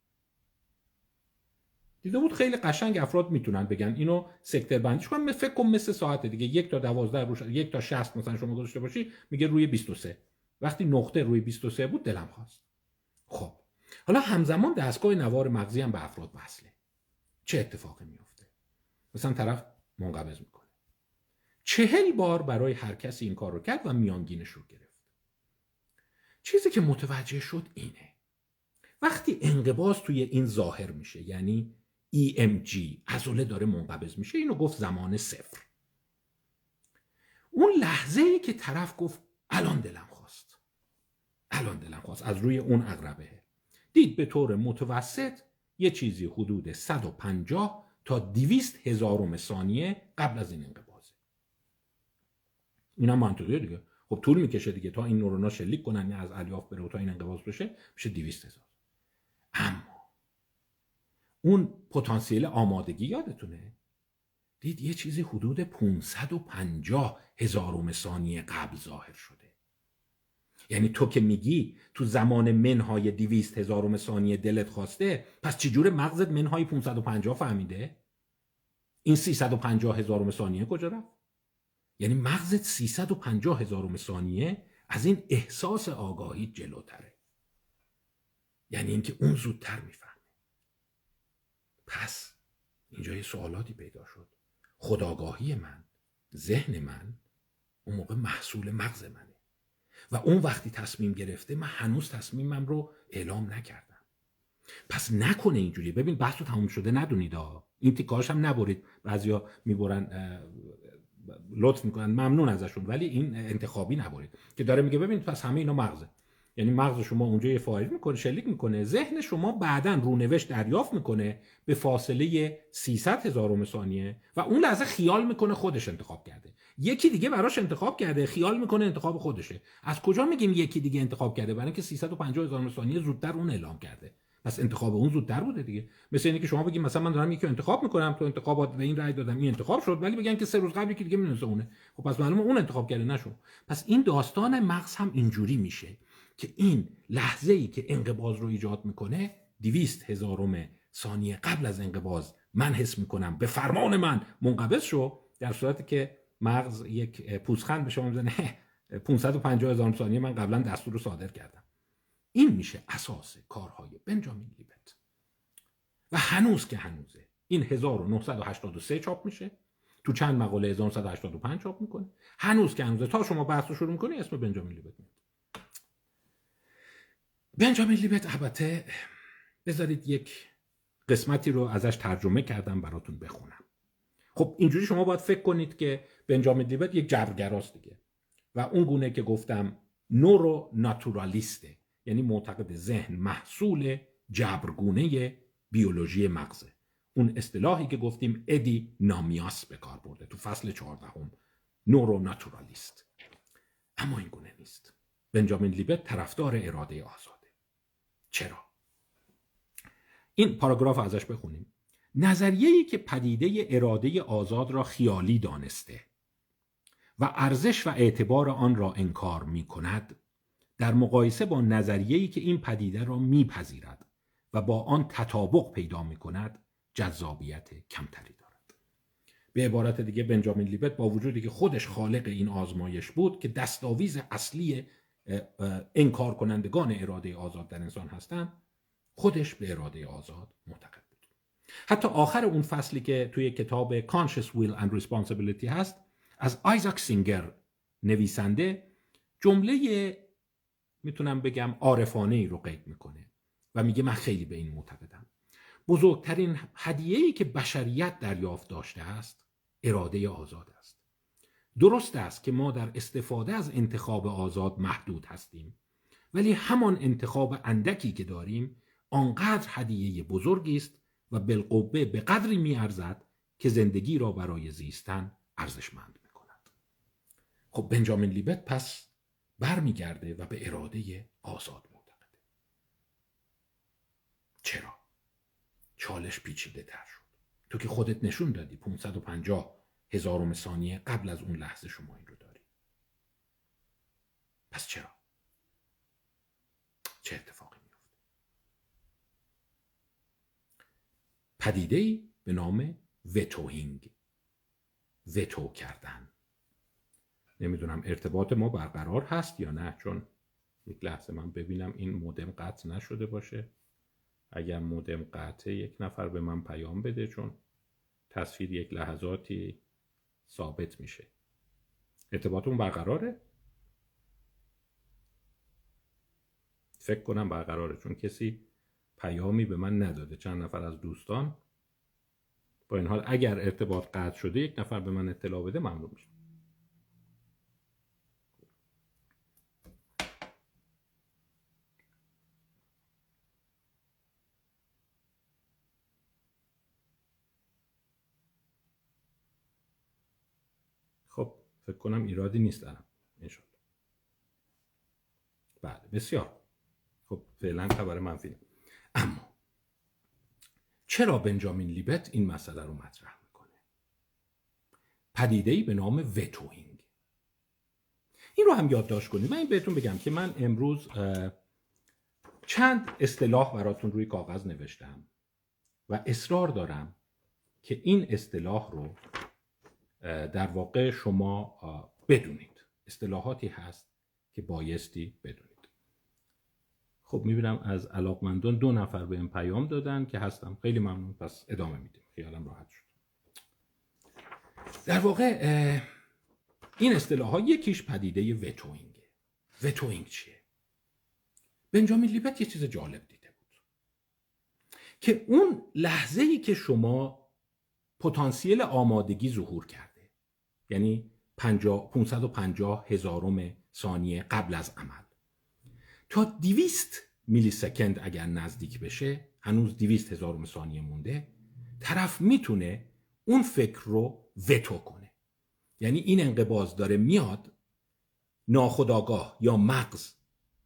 دیده بود خیلی قشنگ افراد می‌تونن بگن اینو سکتر بندیش کنم فکر کن مثل ساعت دیگه. یک تا دوازده روش یک تا 60 مثلا شما گذاشته باشی میگه روی 23 وقتی نقطه روی 23 بود دلم خواست. خب. حالا همزمان دستگاه نوار مغزی هم به افراد وصله. چه اتفاقی میفته مثلا طرف منقبض می‌کنه. چهل بار برای هر کسی این کار رو کرد و میانگینش رو گرفت. چیزی که متوجه شد اینه. وقتی انقباز توی این ظاهر میشه یعنی EMG ازوله داره منقبض میشه اینو گفت زمان صفر. اون لحظه ای که طرف گفت الان دلم خواست. الان دلم خواست. از روی اون اقربه دید به طور متوسط یه چیزی حدود 150 تا 200 هزارم ثانیه قبل از این انقباضه. اینا منطقیه دیگه. خب طول می‌کشه دیگه. تا این نورونا شلیک کنن از الیاف بره و تا این انقباض بشه میشه 200 هزار. اما اون پتانسیل آمادگی یادتونه؟ دید یه چیزی حدود 550 هزارم ثانیه قبل ظاهر شده. یعنی تو که میگی تو زمان منهای 200 هزارم ثانیه دلت خواسته پس چجور مغزت منهای 550 فهمیده؟ این 350 هزارم ثانیه کجا رفت؟ یعنی مغزت 350 هزارم ثانیه از این احساس آگاهی جلوتره. یعنی اینکه اون زودتر می‌فهمه. پس اینجا یه سوالاتی پیدا شد. خداگاهی من ذهن من اون موقع محصول مغز منه. و اون وقتی تصمیم گرفته من هنوز تصمیمم رو اعلام نکردم. پس نکنه اینجوری. ببین بحث رو تموم شده ندونید این تیکاش هم نبرید. بعضیا می‌برن لطف می‌کنن. ممنون ازشون. ولی این انتخابی نبرید. که داره میگه ببین پس همه اینا مغزه. یعنی مغز شما اونجا یه فایل می‌کنه شلیک می‌کنه. ذهن شما بعدا رونوشت دریافت می‌کنه به فاصله 300 هزارم ثانیه و اون لحظه خیال می‌کنه خودش انتخاب کرده. یکی دیگه براش انتخاب کرده خیال می‌کنه انتخاب خودشه. از کجا میگیم یکی دیگه انتخاب کرده؟ برای اینکه 350 هزار ثانیه زودتر اون اعلام کرده. پس انتخاب اون زودتر بوده دیگه. مثل اینکه شما بگید مثلا من دارم یکی انتخاب می‌کنم تو انتخابات به این رأی دادم این انتخاب شد ولی بگن که سه روز قبل یکی دیگه می‌دونسته اونه. خب پس معلومه اون انتخاب کرده نشون پس این داستان مغز هم اینجوری میشه. که این لحظه ای که انقباز رو ایجاد می‌کنه دیویست هزارم ثانیه قبل از انقباز من حس می‌کنم. به فرمان من منقبض شو در صورتی که مغز یک پوزخند به شما می‌زنه 550 هزار ثانیه من قبلا دستور رو صادر کردم. این میشه اساس کارهای بنجامین لیبت. و هنوز که هنوزه. این 1983 چاپ میشه. تو چند مقاله 1985 چاپ می‌کنه. هنوز که هنوزه. تا شما بحث رو شروع می‌کنی اسم بنجامین لیبت میاد. بنجامین لیبت البته بذارید یک قسمتی رو ازش ترجمه کردم براتون بخونم. خب اینجوری شما باید فکر کنید که بنجامین لیبت یک جبرگراست دیگه و اون گونه که گفتم نورو ناتورالیسته یعنی معتقد ذهن محصول جبرگونه بیولوژی مغزه. اون اصطلاحی که گفتیم ادی نامیاس به کار برده تو فصل چهاردهم نورو ناتورالیست اما این گونه نیست. بنجامین لیبت طرفدار اراده آزاده چرا؟ این پاراگراف ازش بخونیم. نظریه‌ای که پدیده اراده آزاد را خیالی دانسته و ارزش و اعتبار آن را انکار می کند در مقایسه با نظریه‌ای که این پدیده را میپذیرد و با آن تطابق پیدا می کند جذابیت کمتری دارد. به عبارت دیگه بنجامین لیبت با وجودی که خودش خالق این آزمایش بود که دستاویز اصلی انکار کنندگان اراده آزاد در انسان هستند خودش به اراده آزاد معتقد بود. حتی آخر اون فصلی که توی کتاب Conscious Will and Responsibility هست از آیزاک سینگر نویسنده جمله می‌تونم بگم عارفانه ای رو قید می‌کنه و میگه من خیلی به این معتقدم. بزرگترین هدیه ای که بشریت دریافت داشته است اراده آزاد است. درست است که ما در استفاده از انتخاب آزاد محدود هستیم ولی همان انتخاب اندکی که داریم آنقدر هدیه بزرگی است و بالقوه به قدری میارزد که زندگی را برای زیستن ارزشمند می‌کند. خب بنجامین لیبت پس برمیگرده و به اراده آزاد معتقده. چرا؟ چالش پیچیده تر شد. تو که خودت نشون دادی 550 هزارم ثانیه قبل از اون لحظه شما این رو داری پس چرا؟ چه اتفاقی میفته پدیده به نام وتوینگ وتو کردن. نمی‌دونم ارتباط ما برقرار هست یا نه چون یک لحظه من ببینم این مودم قطع نشده باشه. اگر مودم قطع یک نفر به من پیام بده چون تصویر یک لحظاتی ثابت میشه. ارتباطمون برقراره. فکر کنم برقراره چون کسی پیامی به من نداده. چند نفر از دوستان. با این حال اگر ارتباط قطع شده یک نفر به من اطلاع بده ممنون میشم. خب فکر کنم ایرادی نیست دارم بله بسیار. خب فعلا خبر منفی اما چرا بنجامین لیبت این مسئله رو مطرح می‌کنه؟ پدیده ای به نام وتوینگ این رو هم یادداشت کنید. من این بهتون بگم که من امروز چند اصطلاح براتون روی کاغذ نوشتم و اصرار دارم که این اصطلاح رو در واقع شما بدونید. اصطلاحاتی هست که بایستی بدونید. خب می‌بینم از علاقمندان دو نفر به این پیام دادن که هستم. خیلی ممنون. پس ادامه میدیم. خیالم راحت شد. در واقع این اصطلاح یکیش پدیده وتوینگه. وتوینگ چیه؟ بنجامین لیبت یه چیز جالب دیده بود. که اون لحظه ای که شما پتانسیل آمادگی ظهور کرده یعنی 550 هزارم ثانیه قبل از عمل. تا دیویست میلی سکند اگر نزدیک بشه هنوز دیویست هزار ثانیه مونده طرف می‌تونه اون فکر رو وتو کنه. یعنی این انقباز داره میاد ناخداگاه یا مغز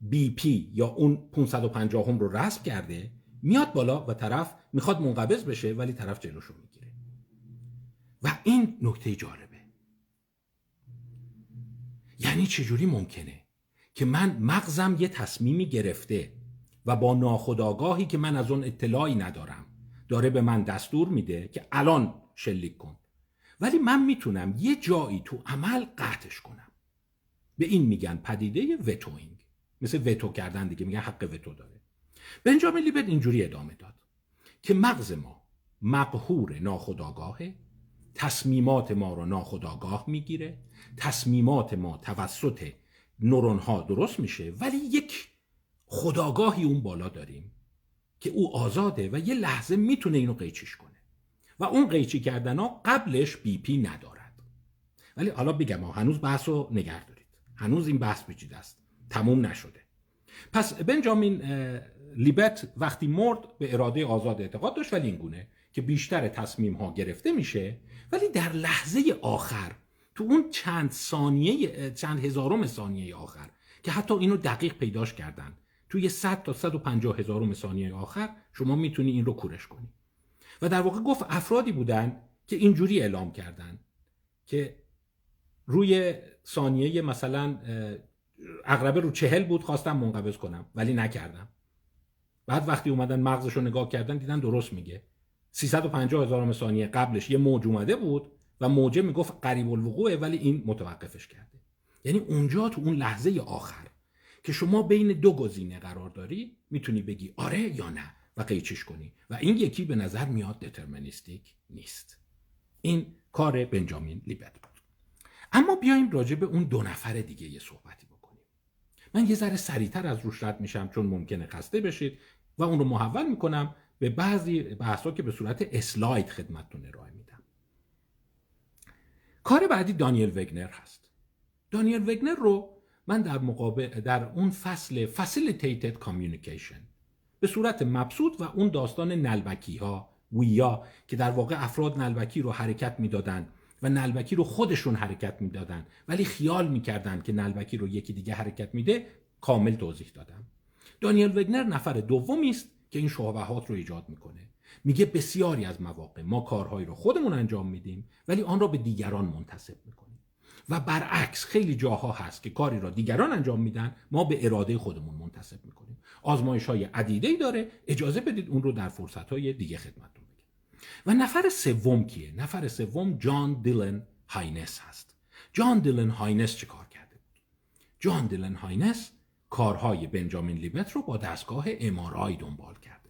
بی پی یا اون 550 هم رو رسم کرده میاد بالا و طرف می‌خواد منقبض بشه ولی طرف جلوشو می‌گیره. و این نکته جالبه یعنی چجوری ممکنه که من مغزم یه تصمیمی گرفته و با ناخداگاهی که من از اون اطلاعی ندارم داره به من دستور میده که الان شلیک کن. ولی من می‌تونم یه جایی تو عمل قطعش کنم. به این میگن پدیده وتوینگ. مثل وتو کردن دیگه میگن حق وتو داره. بنجامین لیبت اینجوری ادامه داد که مغز ما مقهور ناخداگاهه تصمیمات ما رو ناخداگاه می‌گیره. تصمیمات ما توسط نورون ها درست میشه ولی یک خداگاهی اون بالا داریم که او آزاده و یه لحظه می‌تونه اینو قیچیش کنه. و اون قیچی کردن ها قبلش بی پی ندارد. ولی حالا بگم هنوز بحث رو نگه هنوز این بحث پیچیده است. تموم نشده. پس بنجامین لیبت وقتی مرد به اراده آزاد اعتقاد داشت ولی این گونه که بیشتر تصمیم ها گرفته میشه ولی در لحظه آخر تو اون چند ثانیه چند هزارم ثانیه آخر که حتی اینو دقیق پیداش کردن توی 100 تا 150 هزارم ثانیه آخر شما می‌تونی این رو کورش کنی. و در واقع گفت افرادی بودن که اینجوری اعلام کردن که روی ثانیه مثلا اقربه رو چهل بود خواستم منقبض کنم ولی نکردم. بعد وقتی اومدن مغزش رو نگاه کردن دیدن درست میگه. 350 هزارم ثانیه قبلش یه موج اومده بود و موجه می‌گفت قریب الوقوعه ولی این متوقفش کرده. یعنی اونجا تو اون لحظه آخر که شما بین دو گزینه قرار داری می‌تونی بگی آره یا نه و قیچش کنی. و این یکی به نظر میاد دترمینیستیک نیست. این کار بنجامین لیبت بود. اما بیایم راجع به اون دو نفر دیگه یه صحبتی بکنیم. من یه ذره سریعتر از روش رد میشم چون ممکنه خسته بشید و اون رو محول می‌کنم. به بعضی بحثا که به صورت اسلاید خدمتتون ارائه میدم. کار بعدی دانیل وگنر هست. دانیل وگنر رو من در مقابل در اون فصل Facilitated Communication به صورت مبسوط و اون داستان نلبکی ها ویا که در واقع افراد نلبکی رو حرکت می‌دادن و نلبکی رو خودشون حرکت می‌دادن ولی خیال می‌کردن که نلبکی رو یکی دیگه حرکت میده کامل توضیح دادم. دانیل وگنر نفر دومی است که این شبهات رو ایجاد می‌کنه. میگه بسیاری از مواقع ما کارهایی رو خودمون انجام میدیم ولی آن را به دیگران منتصب می‌کنیم. و برعکس خیلی جاها هست که کاری را دیگران انجام میدن ما به اراده خودمون منتصب می‌کنیم. آزمایش های عدیده ای داره. اجازه بدید اون رو در فرصت های دیگه خدمتتون بگم. و نفر سوم کیه؟ نفر سوم جان دیلن هاینس هست. جان دیلن هاینس چه کار کرده بود؟ جان دیلن هاینس کارهای بنجامین لیبت رو با دستگاه MRI دنبال کرد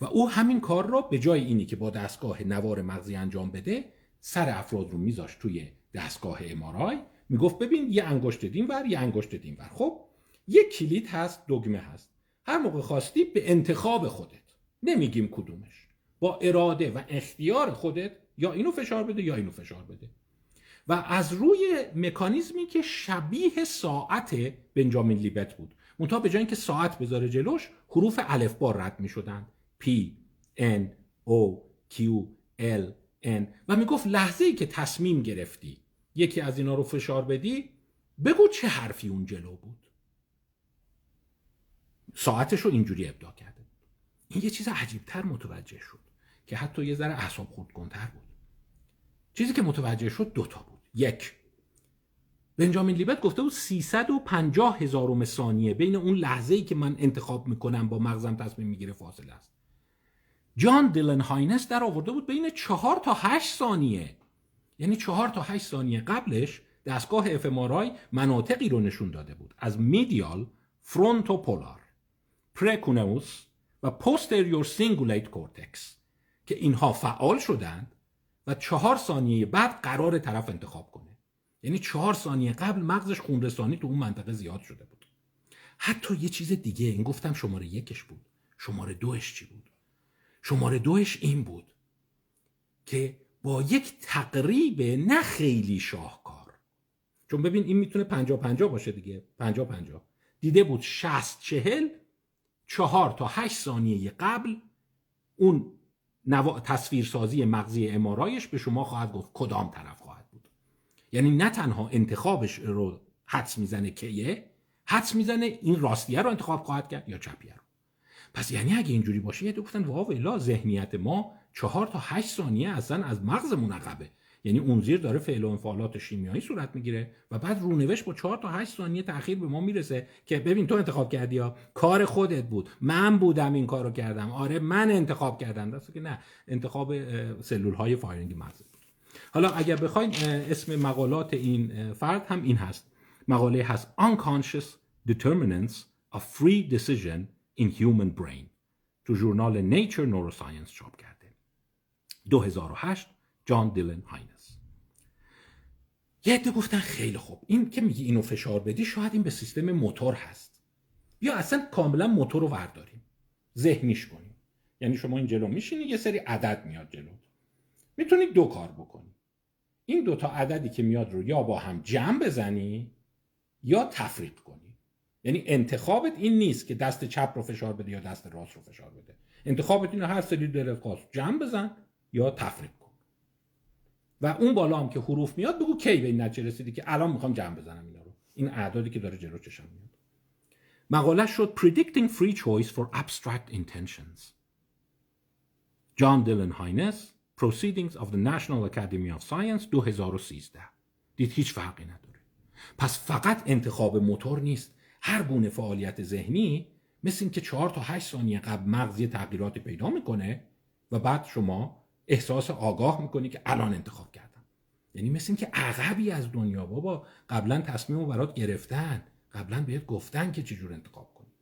و او همین کار را به جای اینی که با دستگاه نوار مغزی انجام بده سر افراد رو میذاشت توی دستگاه MRI می‌گفت ببین یه انگشت این ور یه انگشت این ور خب یک کلید هست دگمه هست. هر موقع خواستی به انتخاب خودت. نمیگیم کدومش. با اراده و اختیار خودت یا اینو فشار بده یا اینو فشار بده. و از روی مکانیزمی که شبیه ساعت بنجامین لیبت بود. منتها به جای اینکه ساعت بذاره جلوش حروف الفبا رد می شدن P N O Q L N و می‌گفت لحظه ای که تصمیم گرفتی یکی از اینا رو فشار بدی بگو چه حرفی اون جلو بود. ساعتش رو اینجوری ابدا کرده. این یه چیز عجیبتر متوجه شد که حتی یه ذره اعصاب خودکنتر بود. چیزی که متوجه شد دوتا بود. یک. بنجامین لیبت گفته بود 350 هزارم ثانیه بین اون لحظه ای که من انتخاب می‌کنم با مغزم تصمیم می‌گیره فاصله است. جان دیلن هاینس در آورده بود بین 4 تا 8 ثانیه. یعنی 4 تا 8 ثانیه قبلش دستگاه اف مناطقی رو نشون داده بود. از medial frontopolar precuneus و posterior cingulate cortex که اینها فعال شدند و چهار ثانیه بعد قرار طرف انتخاب کنه. یعنی چهار ثانیه قبل مغزش خونرسانی تو اون منطقه زیاد شده بود. حتی یه چیز دیگه این گفتم شماره یکش بود. شماره دوش چی بود؟ شماره دوش این بود که با یک تقریب نه خیلی شاهکار. چون ببین این می‌تونه پنجا پنجا باشه دیگه. پنجا پنجا دیده بود شست چهل چهار تا هشت ثانیه قبل اون نوا... تصویرسازی مغزی امارایش به شما خواهد گفت کدام طرف خواهد بود. یعنی نه تنها انتخابش رو حدس می‌زنه کیه حدس می‌زنه این راستیه رو انتخاب خواهد کرد یا چپیه رو. پس یعنی اگه اینجوری باشه یه گفتن wow ذهنیت ما چهار تا هشت ثانیه اصلا از مغزمون عقبه. یعنی اون زیر داره فعل و انفعالات شیمیایی صورت می‌گیره و بعد رونوشت با 4 تا 8 ثانیه تاخیر به ما می‌رسه که ببین تو انتخاب کردی یا کار خودت بود من بودم این کارو کردم آره من انتخاب کردم دسته که نه انتخاب سلول های firing مغز حالا اگر بخواید اسم مقالات این فرد هم این هست. مقاله هست Unconscious Determinants of Free Decision in Human Brain. تو ژورنال Nature Neuroscience چاپ کرده. 2008 جان دیلن هاینه یه عده گفتن خیلی خوب. این که میگی اینو فشار بدی شاید این به سیستم موتور هست. یا اصلا کاملا موتور رو ورداریم. ذهنیش کنیم. یعنی شما این جلو میشینی یه سری عدد میاد جلو. می‌تونید دو کار بکنی. این دوتا عددی که میاد رو یا با هم جمع بزنی یا تفریق کنی. یعنی انتخابت این نیست که دست چپ رو فشار بده یا دست راست رو فشار بده. انتخابت اینو هر سری دلت خواست جمع بزن یا تفریق و اون بالا هم که حروف میاد بگو کی به این نتیجه رسیدی که الان می‌خوام جمع بزنم اینا رو. این اعدادی که داره جلو چشم میاد. مقاله شد Predicting Free Choice for Abstract Intentions. جان دیلن هاینس Proceedings of the National Academy of Science 2013 دید هیچ فرقی نداره. پس فقط انتخاب موتور نیست. هر گونه فعالیت ذهنی مثل این که چهار تا هشت ثانیه قبل مغزی تغییراتی پیدا می‌کنه و بعد شما احساس آگاه می‌کنی که الان انتخاب کردم. یعنی مثل این که عقبی از دنیا بابا قبلا تصمیم رو برات گرفتن. قبلا بهت گفتن که چجور انتخاب کنی.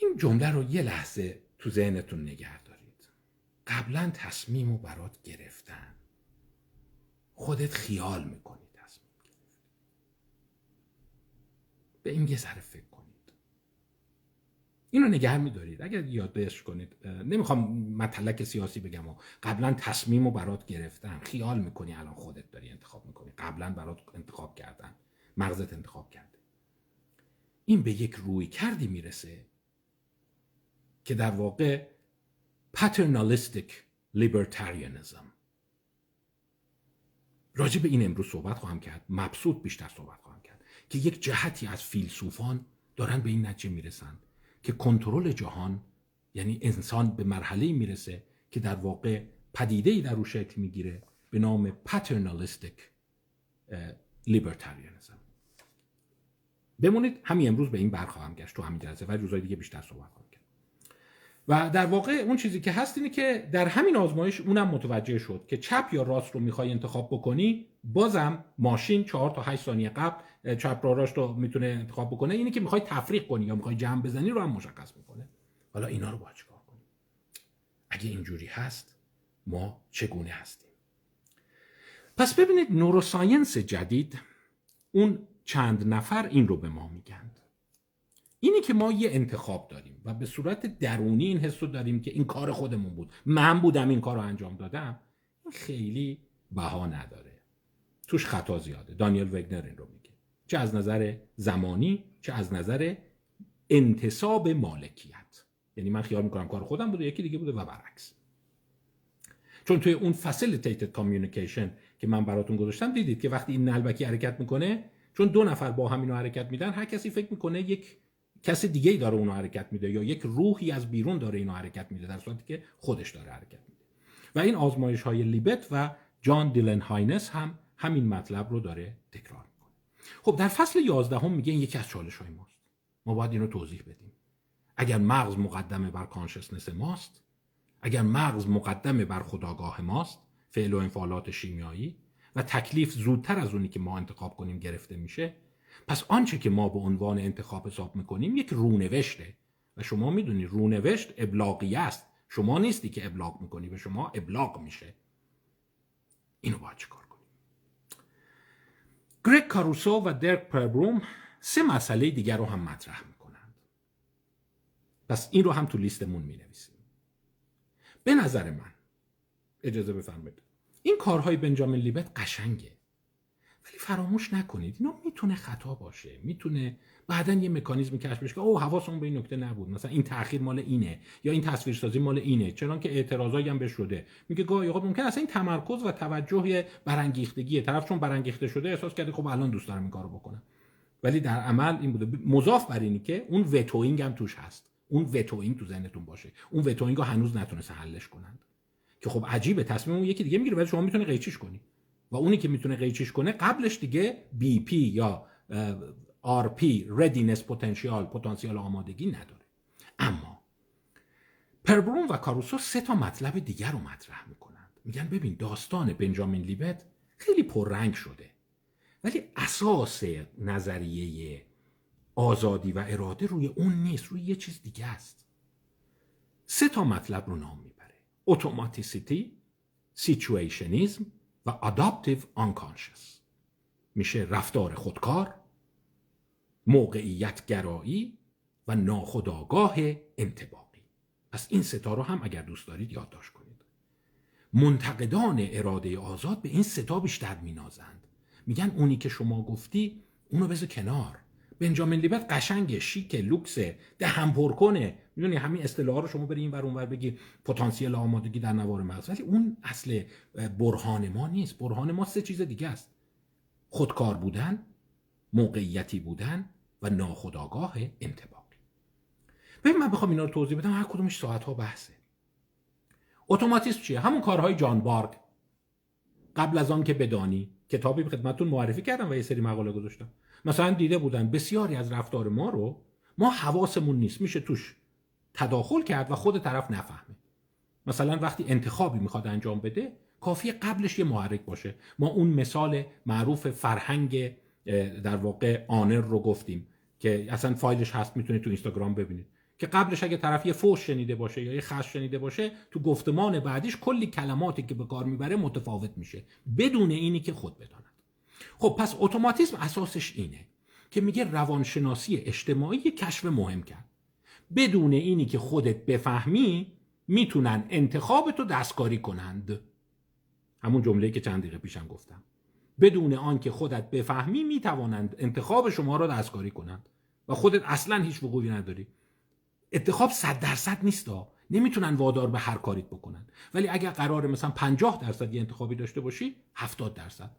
این جمله رو یه لحظه تو ذهنتون نگه دارید. قبلا تصمیم رو برات گرفتن. خودت خیال می‌کنی تصمیم به این یه ذره فکر اینو نگه میدارید. اگر یادداشت کنید نمی‌خوام مطلق سیاسی بگم و قبلا تصمیم رو برات گرفتن خیال می‌کنی الان خودت داری انتخاب می‌کنی. قبلا برات انتخاب کردن مغزت انتخاب کرده. این به یک روی کردی می‌رسه که در واقع paternalistic libertarianism. راجع به این امروز صحبت خواهم کرد. مبسوط بیشتر صحبت خواهم کرد که یک جهتی از فیلسوفان دارن به این نتیجه می‌رسند که کنترل جهان یعنی انسان به مرحله می‌رسه که در واقع پدیده در رو شکل می‌گیره به نام پاترنالیستیک لیبرتاریانیزم بمونید همین امروز به این برخواهم گشت تو همین جلسه و روزهای دیگه بیشتر صحبت خواهم کرد. و در واقع اون چیزی که هست اینه که در همین آزمایش اونم متوجه شد که چپ یا راست رو می‌خوای انتخاب بکنی بازم ماشین چهار تا 8 ثانیه قبل چپ راراش رو می‌تونه انتخاب بکنه. اینه که می‌خوای تفریق کنی یا می‌خوای جمع بزنی رو هم مشخص می‌کنه حالا اینا رو باید چیکار کنیم؟ اگه اینجوری هست ما چگونه هستیم؟ پس ببینید نوروساینس جدید اون چند نفر این رو به ما میگند اینی که ما یه انتخاب داریم و به صورت درونی این حس رو داریم که این کار خودمون بود. من بودم این کار رو انجام دادم. این خیلی بها نداره. توش خطا زیاده. دانیل وگنر این رو میگه. چه از نظر زمانی چه از نظر انتصاب مالکیت. یعنی من خیال می‌کنم کار خودم بوده یکی دیگه بوده و برعکس. چون توی اون facilitated communication که من براتون گذاشتم دیدید که وقتی این نلبکی حرکت می‌کنه چون دو نفر با هم حرکت میدن هر کسی فکر می‌کنه یک کس دیگه ای داره اونو حرکت میده یا یک روحی از بیرون داره اینو حرکت میده در صورتی که خودش داره حرکت میده. و این آزمایش های لیبت و جان دیلن هاینس هم همین مطلب رو داره تکرار خب در فصل 11 هم میگه این یکی از چالش های ماست. ما باید اینو توضیح بدیم. اگر مغز مقدمه بر کانشسنس ماست اگر مغز مقدمه بر خداگاه ماست فعل و انفعالات شیمیایی و تکلیف زودتر از اونی که ما انتخاب کنیم گرفته میشه پس آنچه که ما به عنوان انتخاب حساب می‌کنیم یک رونوشته و شما می‌دونید رونوشت ابلاغی است. شما نیستی که ابلاغ می‌کنی به شما ابلاغ میشه. اینو باید چیکار کنیم؟ گرگ کاروسو و درک پربروم سه مسئله دیگر رو هم مطرح می‌کنند. پس این رو هم تو لیستمون می‌نویسیم. به نظر من اجازه بفرمایید. این کارهای بنجامین لیبت قشنگه. ولی فراموش نکنید اینا می‌تونه خطا باشه می‌تونه بعدا یه مکانیزمی کشف بشه که او حواسمون به این نکته نبود. مثلا این تاخیر مال اینه یا این تصویرسازی مال اینه چون که اعتراضایی هم بهش شده. میگه گاهی اوقات ممکن اصلا این تمرکز و توجه برانگیختگی طرف چون برانگیخته شده احساس کرده خب الان دوست دارم این کارو بکنم. ولی در عمل این بوده. مضاف بر اینی که اون vetoing هم توش هست. اون vetoing تو ذهنتون باشه. اون vetoing رو هنوز نتونست حلش کنند. که خب عجیبه تصمیم اون یکی دیگه می‌گیره ولی شما می‌تونه قیچیش کنی. و اونی که می‌تونه قیچیش کنه قبلش دیگه BP یا RP readiness potential آمادگی نداره. اما پربوم و کاروسو سه تا مطلب دیگر رو مطرح می‌کنند. میگن ببین داستان بنجامین لیبت خیلی پررنگ شده. ولی اساس نظریه آزادی و اراده روی اون نیست روی یه چیز دیگه است. سه تا مطلب رو نام می‌بره. automaticity situationism و adaptive unconscious. میشه رفتار خودکار موقعیت گرایی و ناخودآگاه انطباقی. پس این سه تا رو هم اگر دوست دارید یادداشت کنید. منتقدان اراده آزاد به این ستا بیشتر مینازند. میگن اونی که شما گفتی اونو بذار کنار. بنجامین لیبت قشنگ شیک لوکس دهم پر کنه می‌دونی همین اصطلاح رو شما بری این ور اونور بگی پتانسیل آمادگی در نوار مغز ولی اون اصل برهان ما نیست. برهان ما سه چیز دیگه است. خودکار بودن موقعیتی بودن و ناخودآگاه انتباقی ببین من بخوام اینا رو توضیح بدم هر کدومش ساعت ها بحثه. اتوماتیسم چیه؟ همون کارهای جان بارگ قبل از آن که بدانی کتابی خدمتتون معرفی کردم و یه سری مقاله گذاشتم. مثلا دیده بودن بسیاری از رفتار ما رو ما حواسمون نیست میشه توش تداخل کرد و خود طرف نفهمه. مثلا وقتی انتخابی می‌خواد انجام بده کافی قبلش یه محرک باشه. ما اون مثال معروف فرهنگ در واقع آنر رو گفتیم. که اصلا فایلش هست می‌تونید تو اینستاگرام ببینید. که قبلش اگه طرف یه فوش شنیده باشه یا یه خش شنیده باشه تو گفتمان بعدیش کلی کلماتی که به کار می‌بره متفاوت میشه. بدون اینی که خود بداند. خب پس اتوماتیسم اساسش اینه که میگه روانشناسی اجتماعی کشف مهم کرد. بدون اینی که خودت بفهمی می‌تونن انتخاب تو دستکاری کنند. همون جمله که چند دقیقه پیشم گفتم. بدون آنکه خودت بفهمی می‌توانند انتخاب شما را دستکاری کنند. و خودت اصلا هیچ وقوعی نداری. انتخاب صد درصد نیست نمی‌تونن وادار به هر کاریت بکنن. ولی اگر قرار مثلا 50 درصد یه انتخابی داشته باشی 70 درصد.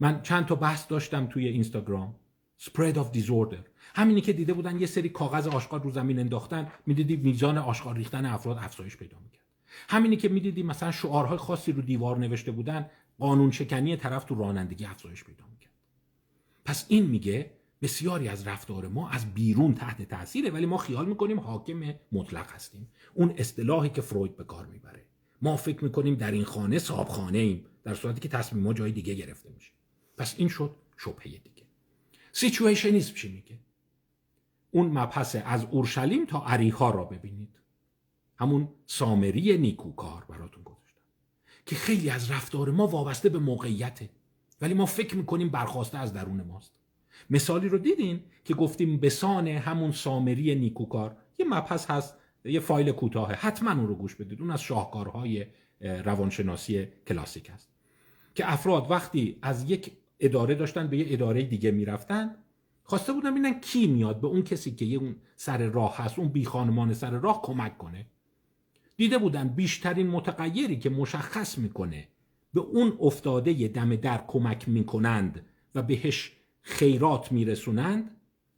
من چند تا بحث داشتم توی اینستاگرام. Spread of disorder. همینی که دیده بودن یه سری کاغذ آشغال رو زمین انداختن می‌دیدی میزان آشغال ریختن افراد افزایش پیدا می‌کرد. همینی که می‌دیدی مثلا شعارهای خاصی رو دیوار نوشته بودن قانون شکنی طرف تو رانندگی افزایش پیدا می‌کرد. پس این میگه بسیاری از رفتار ما از بیرون تحت تاثیره ولی ما خیال می‌کنیم حاکم مطلق هستیم. اون اصطلاحی که فروید به کار می‌بره. ما فکر می‌کنیم در این خانه صاحب خانه ایم در صورتی که تصمیم ما جای دیگه گرفته میشه. پس این شد شبهه دیگه. سیچویشنیسم چی میگه؟ اون مبحث از اورشلیم تا عریها را ببینید. همون سامری نیکوکار براتون که خیلی از رفتار ما وابسته به موقعیته. ولی ما فکر می‌کنیم برخواسته از درون ماست. مثالی رو دیدین که گفتیم بسان همون سامری نیکوکار. یه مبحث هست یه فایل کوتاه حتما اون رو گوش بدید. اون از شاهکارهای روانشناسی کلاسیک است که افراد وقتی از یک اداره داشتن به یه اداره دیگه می‌رفتن خواسته بودن ببینن کی میاد به اون کسی که یه اون سر راه هست اون بی خانمان سر راه کمک کنه. دیده بودن بیشترین متغیری که مشخص می‌کنه به اون افتاده دم در کمک می‌کنند و بهش خیرات میرسونند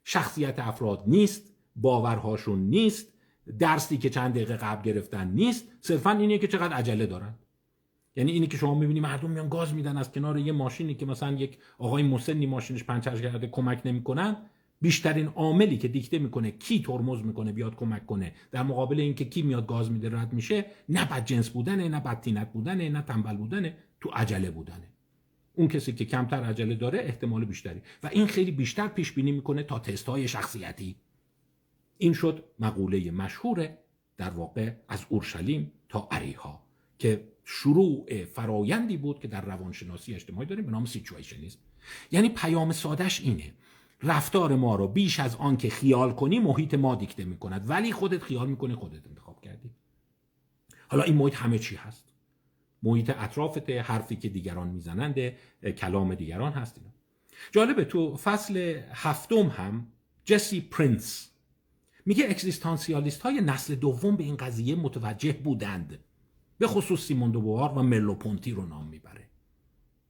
شخصیت افراد نیست باورهاشون نیست درسی که چند دقیقه قبل گرفتن نیست صرفا اینه که چقدر عجله دارن. یعنی اینی که شما می‌بینی مردم میان گاز میدن از کنار یه ماشینی که مثلا یک آقای مسنی ماشینش پنچر کرده کمک نمی‌کنن بیشترین عاملی که دیکته می‌کنه کی ترمز می‌کنه بیاد کمک کنه در مقابل اینکه کی میاد گاز میده رد میشه نه بد جنس بودنه نه بدتینت بودنه نه تنبل بودنه تو عجله بودنه. اون کسی که کمتر عجله داره احتمال بیشتری. و این خیلی بیشتر پیش بینی می‌کنه تا تست های شخصیتی. این شد مقوله مشهور در واقع از اورشلیم تا عریها که شروع فرایندی بود که در روانشناسی اجتماعی داریم به نام سیچویشنیسم. یعنی پیام سادش اینه. رفتار ما رو بیش از آن که خیال کنی محیط ما دیکته می‌کند. ولی خودت خیال می‌کنی خودت انتخاب کردی. حالا این محیط همه چی هست. محیط اطرافت حرفی که دیگران می‌زنند کلام دیگران هست جالبه تو فصل هفتم هم جسی پرینز میگه اکزیستانسیالیست های نسل دوم به این قضیه متوجه بودند. به خصوص سیمون دوبوار و مرلوپونتی رو نام می‌بره.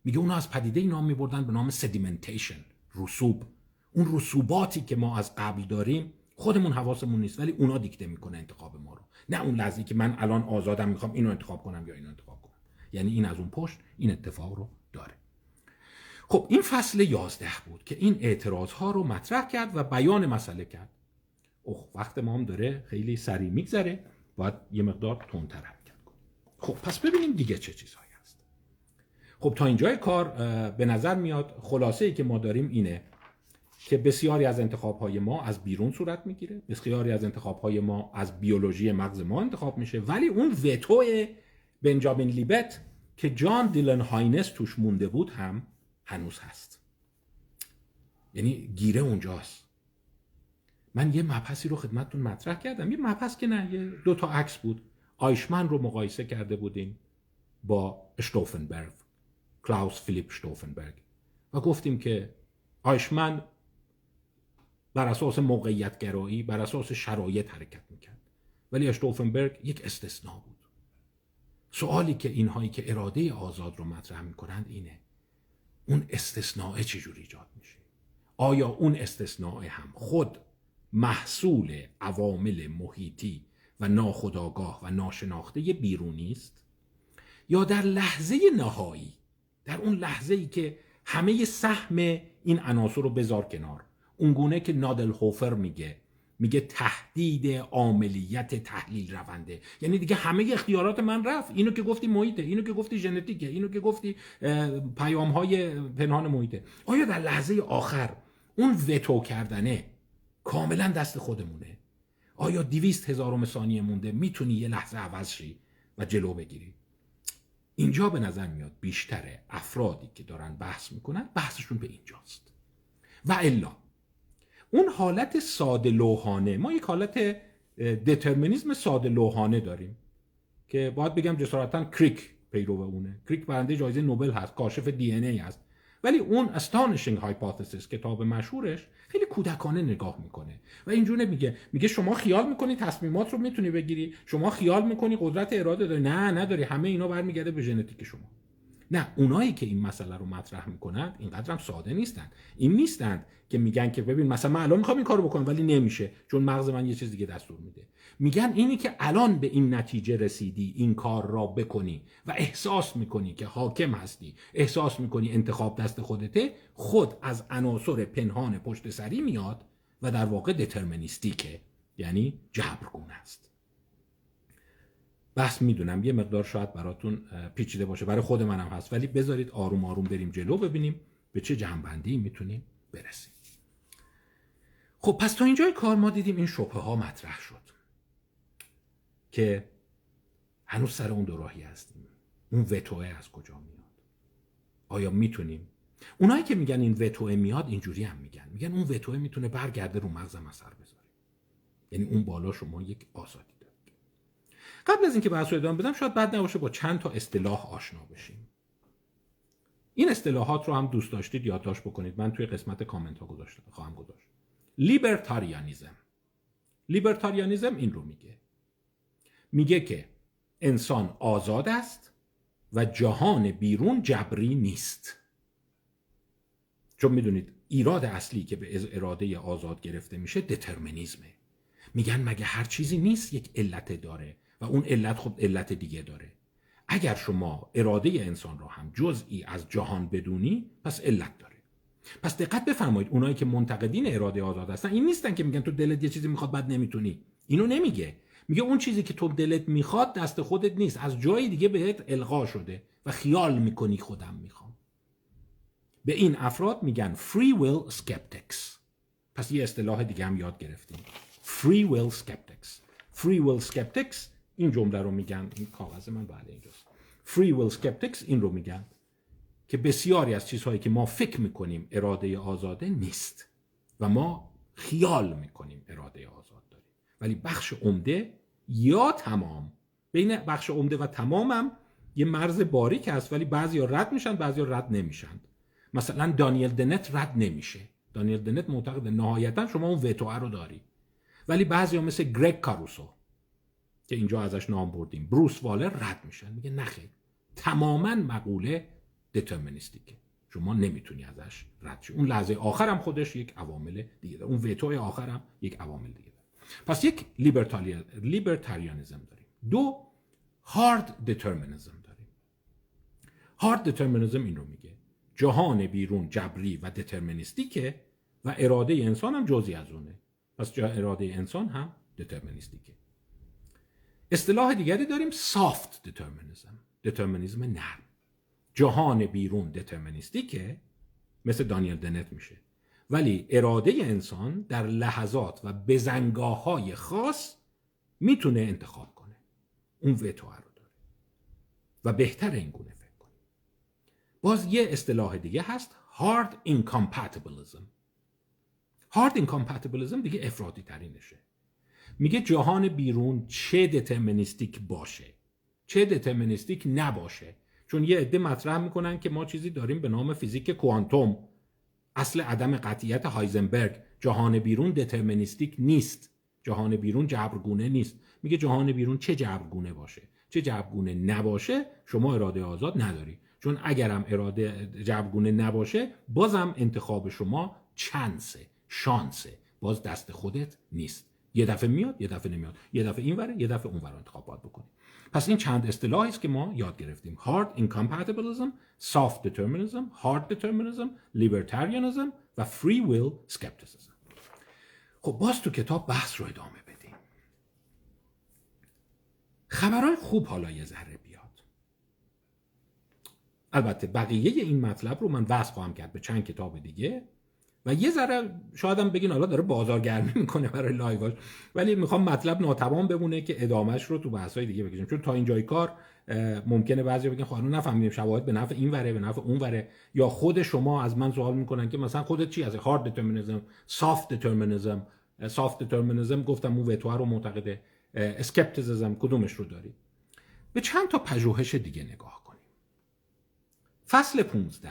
میگه اونا از پدیده نام میبردن به نام sedimentation رسوب. اون رسوباتی که ما از قبل داریم خودمون حواسمون نیست ولی اونا دیکته می‌کنه انتخاب ما رو. نه اون لحظه که من الان آزادم می‌خوام اینو انتخاب کنم یا اینو انتخاب کنم. یعنی این از اون پشت این اتفاق رو داره. خب این فصل یازده بود که این اعتراض ها رو مطرح کرد و بیان مسئله کرد. اوه وقت ما هم داره خیلی سریع میگذره باید یه مقدار تندتر حرکت کنیم. خب پس ببینیم دیگه چه چیزهایی هست. خب تا اینجای کار به نظر میاد خلاصه ای که ما داریم اینه که بسیاری از انتخاب های ما از بیرون صورت می‌گیره. بسیاری از انتخاب های ما از بیولوژی مغز ما انتخاب میشه. ولی اون وتو بنجامین لیبت که جان دیلن هاینس توش مونده بود هم هنوز هست. یعنی گیره اونجاست. من یه مبحثی رو خدمتتون مطرح کردم. یه مبحث که نه یه دو تا عکس بود. آیشمن رو مقایسه کرده بودیم با شتوفنبرگ کلاوس فیلیپ شتوفنبرگ. و گفتیم که آیشمن بر اساس موقعیت گرایی بر اساس شرایط حرکت می‌کرد. ولی اشتوفنبرگ یک استثناء بود. سوالی که اینهایی که اراده آزاد رو مطرح می‌کنند اینه اون استثناء چجوری ایجاد میشه؟ آیا اون استثناء هم خود محصول عوامل محیطی و ناخداگاه و ناشناخته بیرونی است؟ یا در لحظه نهایی در اون لحظه ای که همه سهم این عناصر رو بذار کنار اونگونه که نادل هوفر میگه. میگه تهدید عاملیت تحلیل رونده. یعنی دیگه همه اختیارات من رفت. اینو که گفتی محیطه. اینو که گفتی ژنتیکه. اینو که گفتی پیام های پنهان محیطه. آیا در لحظه آخر اون وتو کردنه کاملا دست خودمونه؟ آیا دیویست هزارم ثانیه مونده می‌تونی یه لحظه عوض شی و جلو بگیری؟ اینجا به نظر میاد بیشتر افرادی که دارن بحث می‌کنن بحثشون به اینجاست. و الا. اون حالت ساده لوحانه ما یک حالت دترمینیزم ساده لوحانه داریم که باید بگم جسارتا کریک پیرو اونه. کریک برنده جایزه نوبل هست کاشف DNA هست ولی اون Astonishing Hypothesis کتاب مشهورش خیلی کودکانه نگاه می‌کنه و اینجوره میگه. میگه شما خیال می‌کنی تصمیمات رو می‌تونی بگیری شما خیال می‌کنی قدرت اراده داری. نه نداری. همه اینا برمیگرده به ژنتیک شما. نه اونایی که این مسئله رو مطرح می‌کنند اینقدر هم ساده نیستند این نیستند که میگن که ببین مثلا من الان می‌خوام این کارو بکنم ولی نمیشه چون مغز من یه چیز دیگه دستور میده. میگن اینی که الان به این نتیجه رسیدی این کار را بکنی و احساس می‌کنی که حاکم هستی احساس می‌کنی انتخاب دست خودته خود از عناصر پنهان پشت سری میاد و در واقع دترمینیستیکه یعنی جبرگونه است. بحث می‌دونم یه مقدار شاید براتون پیچیده باشه. برای خود منم هست. ولی بذارید آروم آروم بریم جلو ببینیم به چه جنبندی می‌تونیم برسیم. خب پس تا اینجای کار ما دیدیم این شبه ها مطرح شد که هنوز سر اون دوراهی هستیم. اون وتوه از کجا میاد؟ آیا می‌تونیم؟ اونایی که میگن این وتوه میاد اینجوری هم میگن. میگن اون وتوه می‌تونه برگرده رو مغزم اثر بذاره. یعنی اون بالا شما یک آزادی. قبل از اینکه بحث رو ادامه بدم شاید بد نباشه با چند تا اصطلاح آشنا بشیم. این اصطلاحات رو هم دوست داشتید یادداشت بکنید. من توی قسمت کامنت ها گذاشتم خواهم گذاشت. لیبرتاریانیزم. لیبرتاریانیزم این رو میگه. میگه که انسان آزاد است و جهان بیرون جبری نیست. چون می‌دونید ایراد اصلی که به اراده آزاد گرفته میشه دترمینیزمه. میگن مگه هر چیزی نیست یک علت داره. و اون علت خب علت دیگه داره. اگر شما اراده انسان را هم جزئی از جهان بدونی پس علت داره. پس دقت بفرمایید اونایی که منتقدین اراده آزاد هستن این نیستن که میگن تو دلت یه چیزی می‌خواد بعد نمی‌تونی. اینو نمیگه. میگه اون چیزی که تو دلت می‌خواد دست خودت نیست. از جای دیگه بهت القا شده و خیال می‌کنی خودم می‌خوام. به این افراد میگن free will skeptics. پس یه اصطلاح دیگه هم یاد گرفتیم. free will skeptics. free will skeptics این جمله رو میگن این کاغذ من بله اینجاست. Free will skeptics این رو میگن که بسیاری از چیزهایی که ما فکر می‌کنیم اراده آزاده نیست و ما خیال می‌کنیم اراده آزاد داریم. ولی بخش عمده یا تمام بین بخش عمده و تمامم یه مرز باریک هست ولی بعضی رد میشن بعضی رد نمیشن. مثلا دانیل دنت رد نمیشه. دانیل دنت معتقد نهایتا شما اون وتو رو داری. ولی بعضی ها مثل گرگ کاروسو که اینجا ازش نام بردیم. بروس والر رد میشن میگه نخیر تماما مقوله دترمینیستیکه شما نمی‌تونی ازش رد شی. اون لحظه آخرم خودش یک عوامل دیگه داره. اون وتوی آخرم یک عوامل دیگه داره. پس یک لیبرتاریانیزم داریم. دو هارد دترمینیزم داریم. هارد دترمینیزم این رو میگه. جهان بیرون جبری و دترمینیستیکه و اراده انسان هم جزی از اونه. پس اراده انسان هم دترمینیستیکه اصطلاح دیگری داریم سافت دترمینیزم دترمینیزم نرم. جهان بیرون دترمینیستیکه مثل دانیل دنت میشه. ولی اراده انسان در لحظات و بزنگاه های خاص می‌تونه انتخاب کنه. اون وتو رو داره. و بهتر این گونه فکر کنه باز یه اصطلاح دیگه هست hard incompatibilism. hard incompatibilism دیگه افرادی ترینشه. میگه جهان بیرون چه دترمینیستیک باشه؟ چه دترمینیستیک نباشه؟ چون یه عده مطرح می‌کنن که ما چیزی داریم به نام فیزیک کوانتوم. اصل عدم قطعیت هایزنبرگ. جهان بیرون دترمینیستیک نیست. جهان بیرون جبرگونه نیست. میگه جهان بیرون چه جبرگونه باشه؟ چه جبرگونه نباشه شما اراده آزاد نداری. چون اگرم اراده جبرگونه نباشه بازم انتخاب شما چنسه شانسه. باز دست خودت نیست. یه دفعه میاد یه دفعه نمیاد. یه دفعه این وره یه دفعه اون وره انتخاب باید بکنی پس این چند اصطلاحی است که ما یاد گرفتیم. Hard incompatibilism soft determinism hard determinism libertarianism و free will skepticism. خب باز تو کتاب بحث رو ادامه بدیم. خبرهای خوب حالا یه ذره بیاد. البته بقیه این مطلب رو من وصل خواهم کرد به چند کتاب دیگه. و یه ذره شاید هم بگین حالا داره بازارگرمی می‌کنه برای لایواش ولی می‌خوام مطلب ناتمام بمونه که ادامهش رو تو بحث‌های دیگه بکشیم. چون تا اینجای کار ممکنه بعضی بگن خب نفهمیدیم شواهد به نفع این وره به نفع اون وره. یا خود شما از من سوال می‌کنن که مثلا خودت چی از هارد دترمینیسم سافت دترمینیسم سافت دترمینیسم گفتم اون وتو رو معتقده. اسکپتیسیسم کدومش رو داری؟ به چند تا پژوهش دیگه نگاه کنیم. فصل 15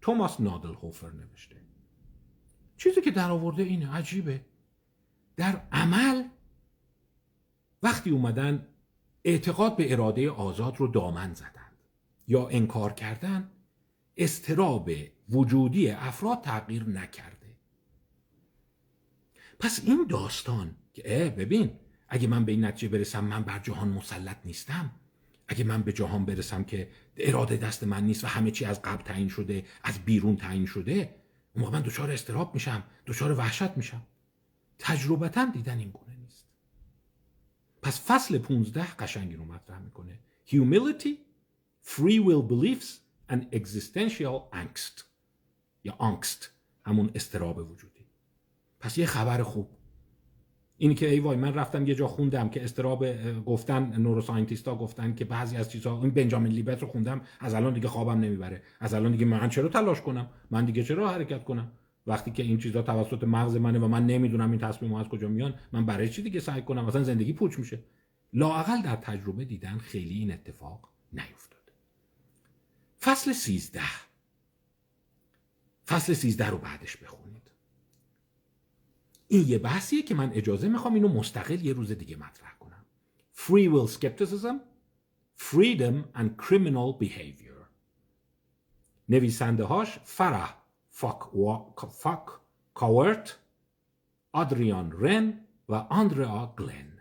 توماس نادل هوفر نوشته. چیزی که در آورده اینه عجیبه. در عمل وقتی اومدن اعتقاد به اراده آزاد رو دامن زدن یا انکار کردن استراب وجودی افراد تغییر نکرده. پس این داستان که ببین اگه من به این نتیجه برسم من بر جهان مسلط نیستم اگه من به جهان برسم که اراده دست من نیست و همه چی از قبل تعیین شده از بیرون تعیین شده اون موقع من دچار استراب میشم دچار وحشت میشم. تجربتا دیدن این گونه نیست. پس فصل 15 قشنگی رو مطرح می‌کنه. Humility free will beliefs and existential angst. یا angst همون استراب وجودی. پس یه خبر خوب. اینی که ای وای من رفتم یه جا خوندم که استراب گفتن نوروساینتیستا گفتن که بعضی از چیزها این بنجامین لیبت رو خوندم از الان دیگه خوابم نمی‌بره. از الان دیگه من چرا تلاش کنم؟ من دیگه چرا حرکت کنم؟ وقتی که این چیزها توسط مغز منه و من نمی‌دونم این تصمیم از کجا میان من برای چی دیگه سعی کنم؟ مثلا زندگی پوچ میشه. لاقل در تجربه دیدن خیلی این اتفاق نیفتاد. فصل سیزده. فصل سیزده رو بعدش بخونید. این یه بحثیه که من اجازه می‌خوام اینو مستقل یه روز دیگه مطرح کنم. Free will skepticism Freedom and criminal behavior. نویسنده هاش فرح فاک کاورت آدریان رن و آندرا گلن.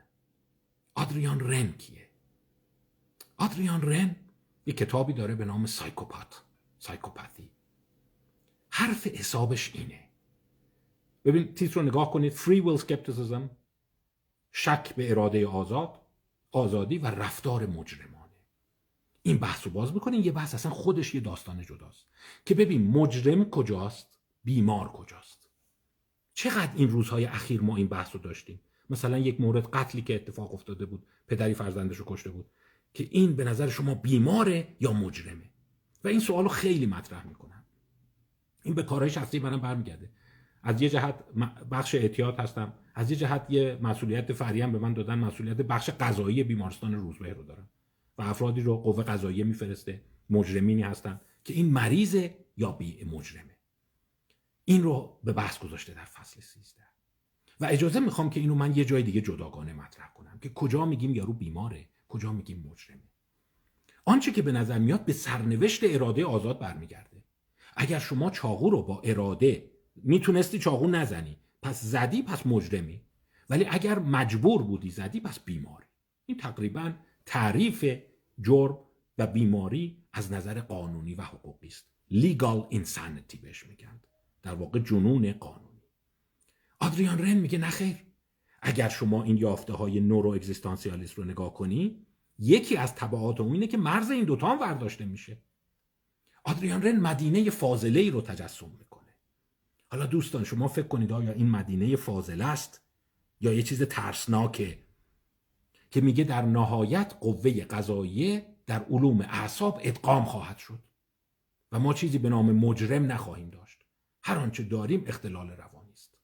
آدریان رن کیه؟ آدریان رن یه کتابی داره به نام سایکوپات سایکوپاتی. حرف حسابش اینه. ببین تیتر رو نگاه کنید. Free Will Skepticism شک به اراده آزاد آزادی و رفتار مجرمانه. این بحث رو باز می‌کنین یه بحث اصلا خودش یه داستان جداست. که ببین مجرم کجاست؟ بیمار کجاست؟ چقدر این روزهای اخیر ما این بحث رو داشتیم؟ مثلا یک مورد قتلی که اتفاق افتاده بود پدری فرزندش رو کشته بود که این به نظر شما بیماره یا مجرمه؟ و این سوال رو خیلی مطرح می‌کنم. این به کارهای شخصی منم برمیگرده. از یه جهت بخش احتیاط هستم. از یه جهت یه مسئولیت فری به من دادن مسئولیت بخش قضایی بیمارستان روزبه رو دارم. و افرادی رو قوه قضاییه میفرسته مجرمینی هستن که این مریضه یا بی مجرمه. این رو به بحث گذاشته در فصل 13 و اجازه می‌خوام که اینو من یه جای دیگه جداگانه مطرح کنم که کجا میگیم یارو بیماره کجا میگیم مجرمه. آنچه که به نظر میاد به سرنوشت اراده آزاد برمیگرده. اگر شما چاقو رو با اراده می‌تونستی چاقو نزنی. پس زدی پس مجرمی. ولی اگر مجبور بودی زدی پس بیماری. این تقریبا تعریف جرم و بیماری از نظر قانونی و حقوقی است. Legal insanity بهش میگن. در واقع جنون قانونی. آدریان رن میگه نخیر اگر شما این یافته های نورو اگزیستانسیالیست رو نگاه کنی یکی از طبعات اون اینه که مرز این دوتا هم ورداشته میشه. آدریان رن مدینه فاضله ای رو تجسم می‌کنه. حالا دوستان شما فکر کنید آیا این مدینه فاضله است؟ یا یه چیز ترسناکه که میگه در نهایت قوه قضاییه در علوم اعصاب ادغام خواهد شد و ما چیزی به نام مجرم نخواهیم داشت. هر آنچه داریم اختلال روانی است.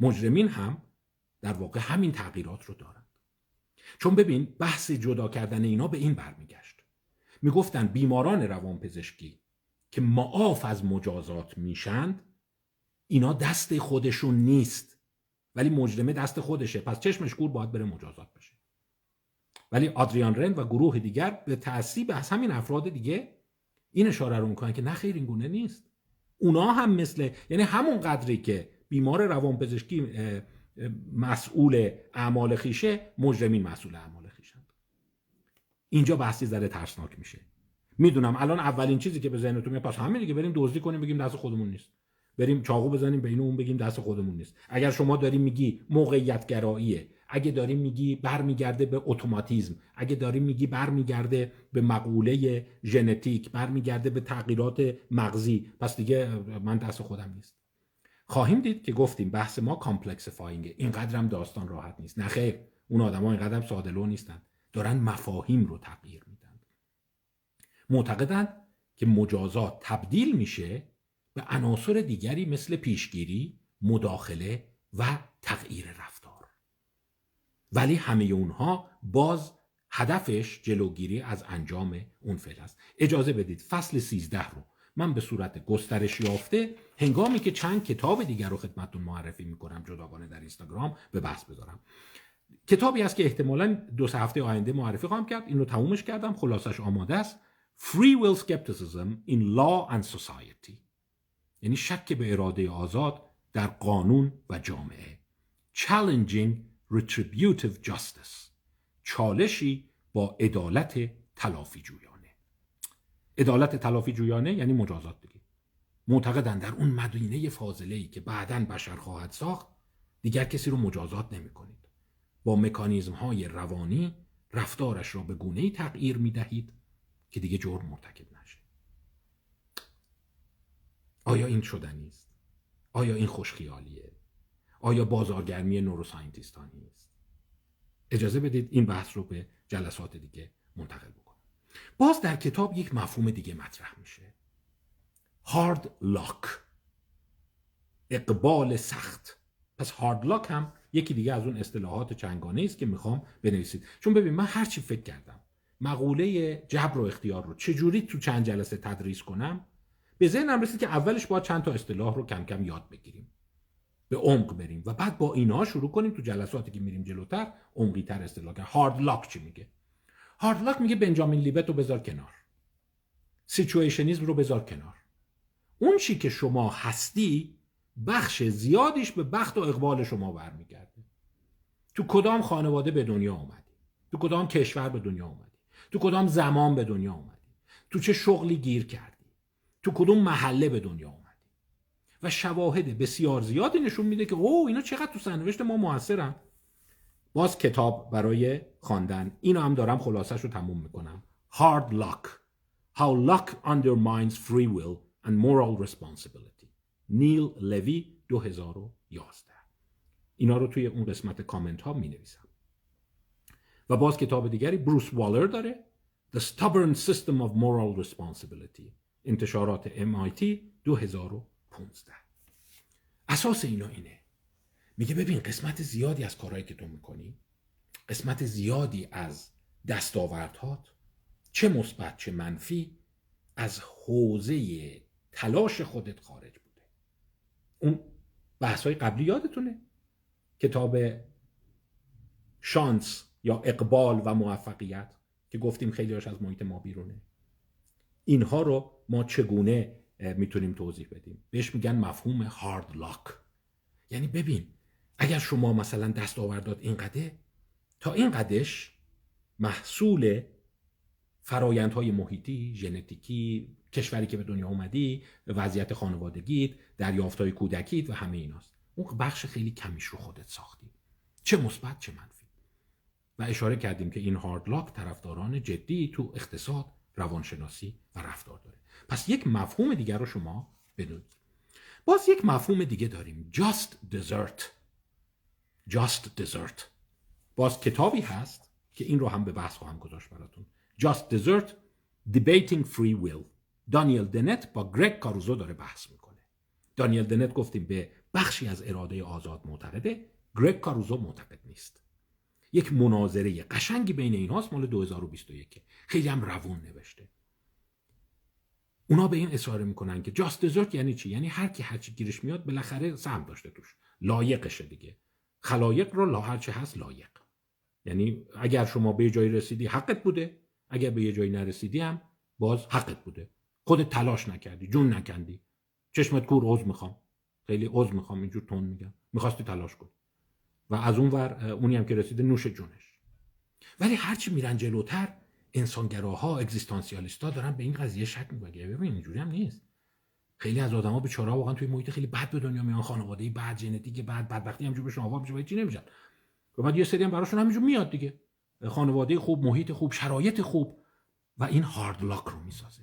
مجرمین هم در واقع همین تغییرات رو دارند. چون ببین بحث جدا کردن اینا به این برمیگشت. می‌گفتن بیماران روانپزشکی که معاف از مجازات میشند اینا دست خودشون نیست. ولی مجرمه دست خودشه. پس چشمش گور باید بره مجازات بشه. ولی آدریان رن و گروه دیگر به تعصیب از همین افراد دیگه این اشاره رو می‌کنن که نه خیر این گونه نیست. اونا هم مثل یعنی همون قدری که بیمار روانپزشکی مسئول اعمال خیشه مجرمین مسئول اعمال خیشند اینجا بحث یه ذره ترسناک میشه. می‌دونم الان اولین چیزی که به ذهنتون میاد پس همین دیگه بریم دزدی کنیم بگیم دست خودمون نیست. بریم چاقو بزنیم بین اون بگیم دست خودمون نیست. اگر شما داری میگی موقعیت گراییه اگه داری میگی برمیگرده به اتوماتیزم اگه داری میگی برمیگرده به مقوله ژنتیک برمیگرده به تغییرات مغزی پس دیگه من دست خودم نیست. خواهیم دید که گفتیم بحث ما complexifying ه. اینقدرم داستان راحت نیست. نه خیر اون آدما اینقدر ساده لو نیستن. دارن مفاهیم رو تغییر میدن. معتقدند که مجازات تبدیل میشه به عناصر دیگری مثل پیشگیری مداخله و تغییر رفتار. ولی همه اونها باز هدفش جلوگیری از انجام اون فعل است. اجازه بدید فصل 13 رو من به صورت گسترش یافته هنگامی که چند کتاب دیگر رو خدمتتون معرفی می‌کنم جداگانه در اینستاگرام به بحث بذارم. کتابی است که احتمالا دو سه هفته آینده معرفی خواهم کرد. این رو تمومش کردم. خلاصش آماده است. Free Will Skepticism in Law and Society. یعنی شک به اراده آزاد در قانون و جامعه. Challenging Retributive Justice. چالشی با عدالت تلافی جویانه. عدالت تلافی جویانه یعنی مجازات دیگه. معتقدن در اون مدینه فاضله ای که بعدا بشر خواهد ساخت دیگر کسی رو مجازات نمی کنید با مکانیزم های روانی رفتارش را به گونه ای تغییر می دهید که دیگه جرم مرتکب آیا این شدنی است؟ آیا این خوشخیالیه؟ آیا بازارگرمی نوروساینتیست ها نیست؟ اجازه بدید این بحث رو به جلسات دیگه منتقل بکنم. باز در کتاب یک مفهوم دیگه مطرح میشه. هارد لاک اقبال سخت. پس هارد لاک هم یکی دیگه از اون اصطلاحات چنگانه است که می‌خوام بنویسید. چون ببین من هرچی فکر کردم مقوله جبر و اختیار رو چجوری تو چند جلسه تدریس کنم؟ به ذهنم رسید که اولش باید چند تا اصطلاح رو کم کم یاد بگیریم. به عمق بریم و بعد با اینها شروع کنیم تو جلساتی که میریم جلوتر عمقی تر اصطلاح هارد لاک چی میگه؟ هارد لاک میگه بنجامین لیبت رو بذار کنار. سیچویشنیزم رو بذار کنار. اون چی که شما هستی بخش زیادیش به بخت و اقبال شما برمیگرده. تو کدام خانواده به دنیا آمدی تو کدام کشور به دنیا آمدی تو کدام زمان به دنیا آمدی تو چه شغلی گیر کردی؟ تو کدوم محله به دنیا آمدی و شواهد بسیار زیادی نشون میده که او اینا چقدر تو سرنوشت ما موثرن. باز کتاب برای خواندن. اینو هم دارم خلاصش رو تموم می‌کنم. Hard Luck. How Luck Undermines Free Will and Moral Responsibility. نیل لوی 2011 اینا رو توی اون قسمت کامنت ها می نویسم و باز کتاب دیگری بروس والر داره. The Stubborn System of Moral Responsibility. انتشارات MIT 2015 اساس اینا اینه. میگه ببین قسمت زیادی از کارهایی که تو می‌کنی قسمت زیادی از دستاوردهات چه مثبت چه منفی از حوزه تلاش خودت خارج بوده. اون بحث های قبلی یادتونه؟ کتاب شانس یا اقبال و موفقیت که گفتیم خیلی از محیط ما بیرونه. اینها رو ما چگونه می‌تونیم توضیح بدیم؟ بهش میگن مفهوم هارد لاک یعنی ببین اگر شما مثلا دستاوردات اینقدر تا این قدش محصول فرایندهای محیطی ژنتیکی کشوری که به دنیا اومدی وضعیت خانوادگیت دریافتهای کودکیت و همه ایناست. اون بخش خیلی کمیش رو خودت ساختی. چه مثبت چه منفی. و اشاره کردیم که این هارد لاک طرفداران جدی تو اقتصاد روانشناسی و رفتار داره. پس یک مفهوم دیگر رو شما بدونید. باز یک مفهوم دیگه داریم. Just desert just desert باز کتابی هست که این رو هم به بحث خواهم گذاشت براتون. Just desert debating free will. دانیل دنت با گرگ کاروزو داره بحث می‌کنه. دانیل دنت گفتیم به بخشی از اراده آزاد معتقده گرگ کاروزو معتقد نیست. یک مناظره قشنگی بین اینهاست مال 2021 خیلی هم روون نوشته. اونا به این اصرار می‌کنن که جاست دزرت یعنی چی؟ یعنی هر کی هرچی گیرش میاد بالاخره سهم داشته توش. لایقشه دیگه. خلایق رو لا هرچی هست لایق. یعنی اگر شما به جایی رسیدی حقت بوده. اگر به یه جایی نرسیدی هم باز حقت بوده. خودت تلاش نکردی جون نکندی. چشمت کور عوض می‌خوام. خیلی عوض می‌خوام اینجور تون میگم. می‌خواستی تلاش کن. و از اون ور اونی هم که رسیده نوش جونش. ولی هرچی میرن جلوتر انسانگراها اگزیستانسیالیستا دارن به این قضیه شک می‌کنن. ببین اینجوری هم نیست. خیلی از آدما به چرا واقعا توی محیط خیلی بد به دنیا میان خانواده بعد ژنتیک بعد بدبختی همجور بهشون آوا میشه چی نمیشن. و بعد یه سری هم براشون همینجور میاد دیگه. خانواده خوب محیط خوب شرایط خوب. و این هارد لاک رو می‌سازه.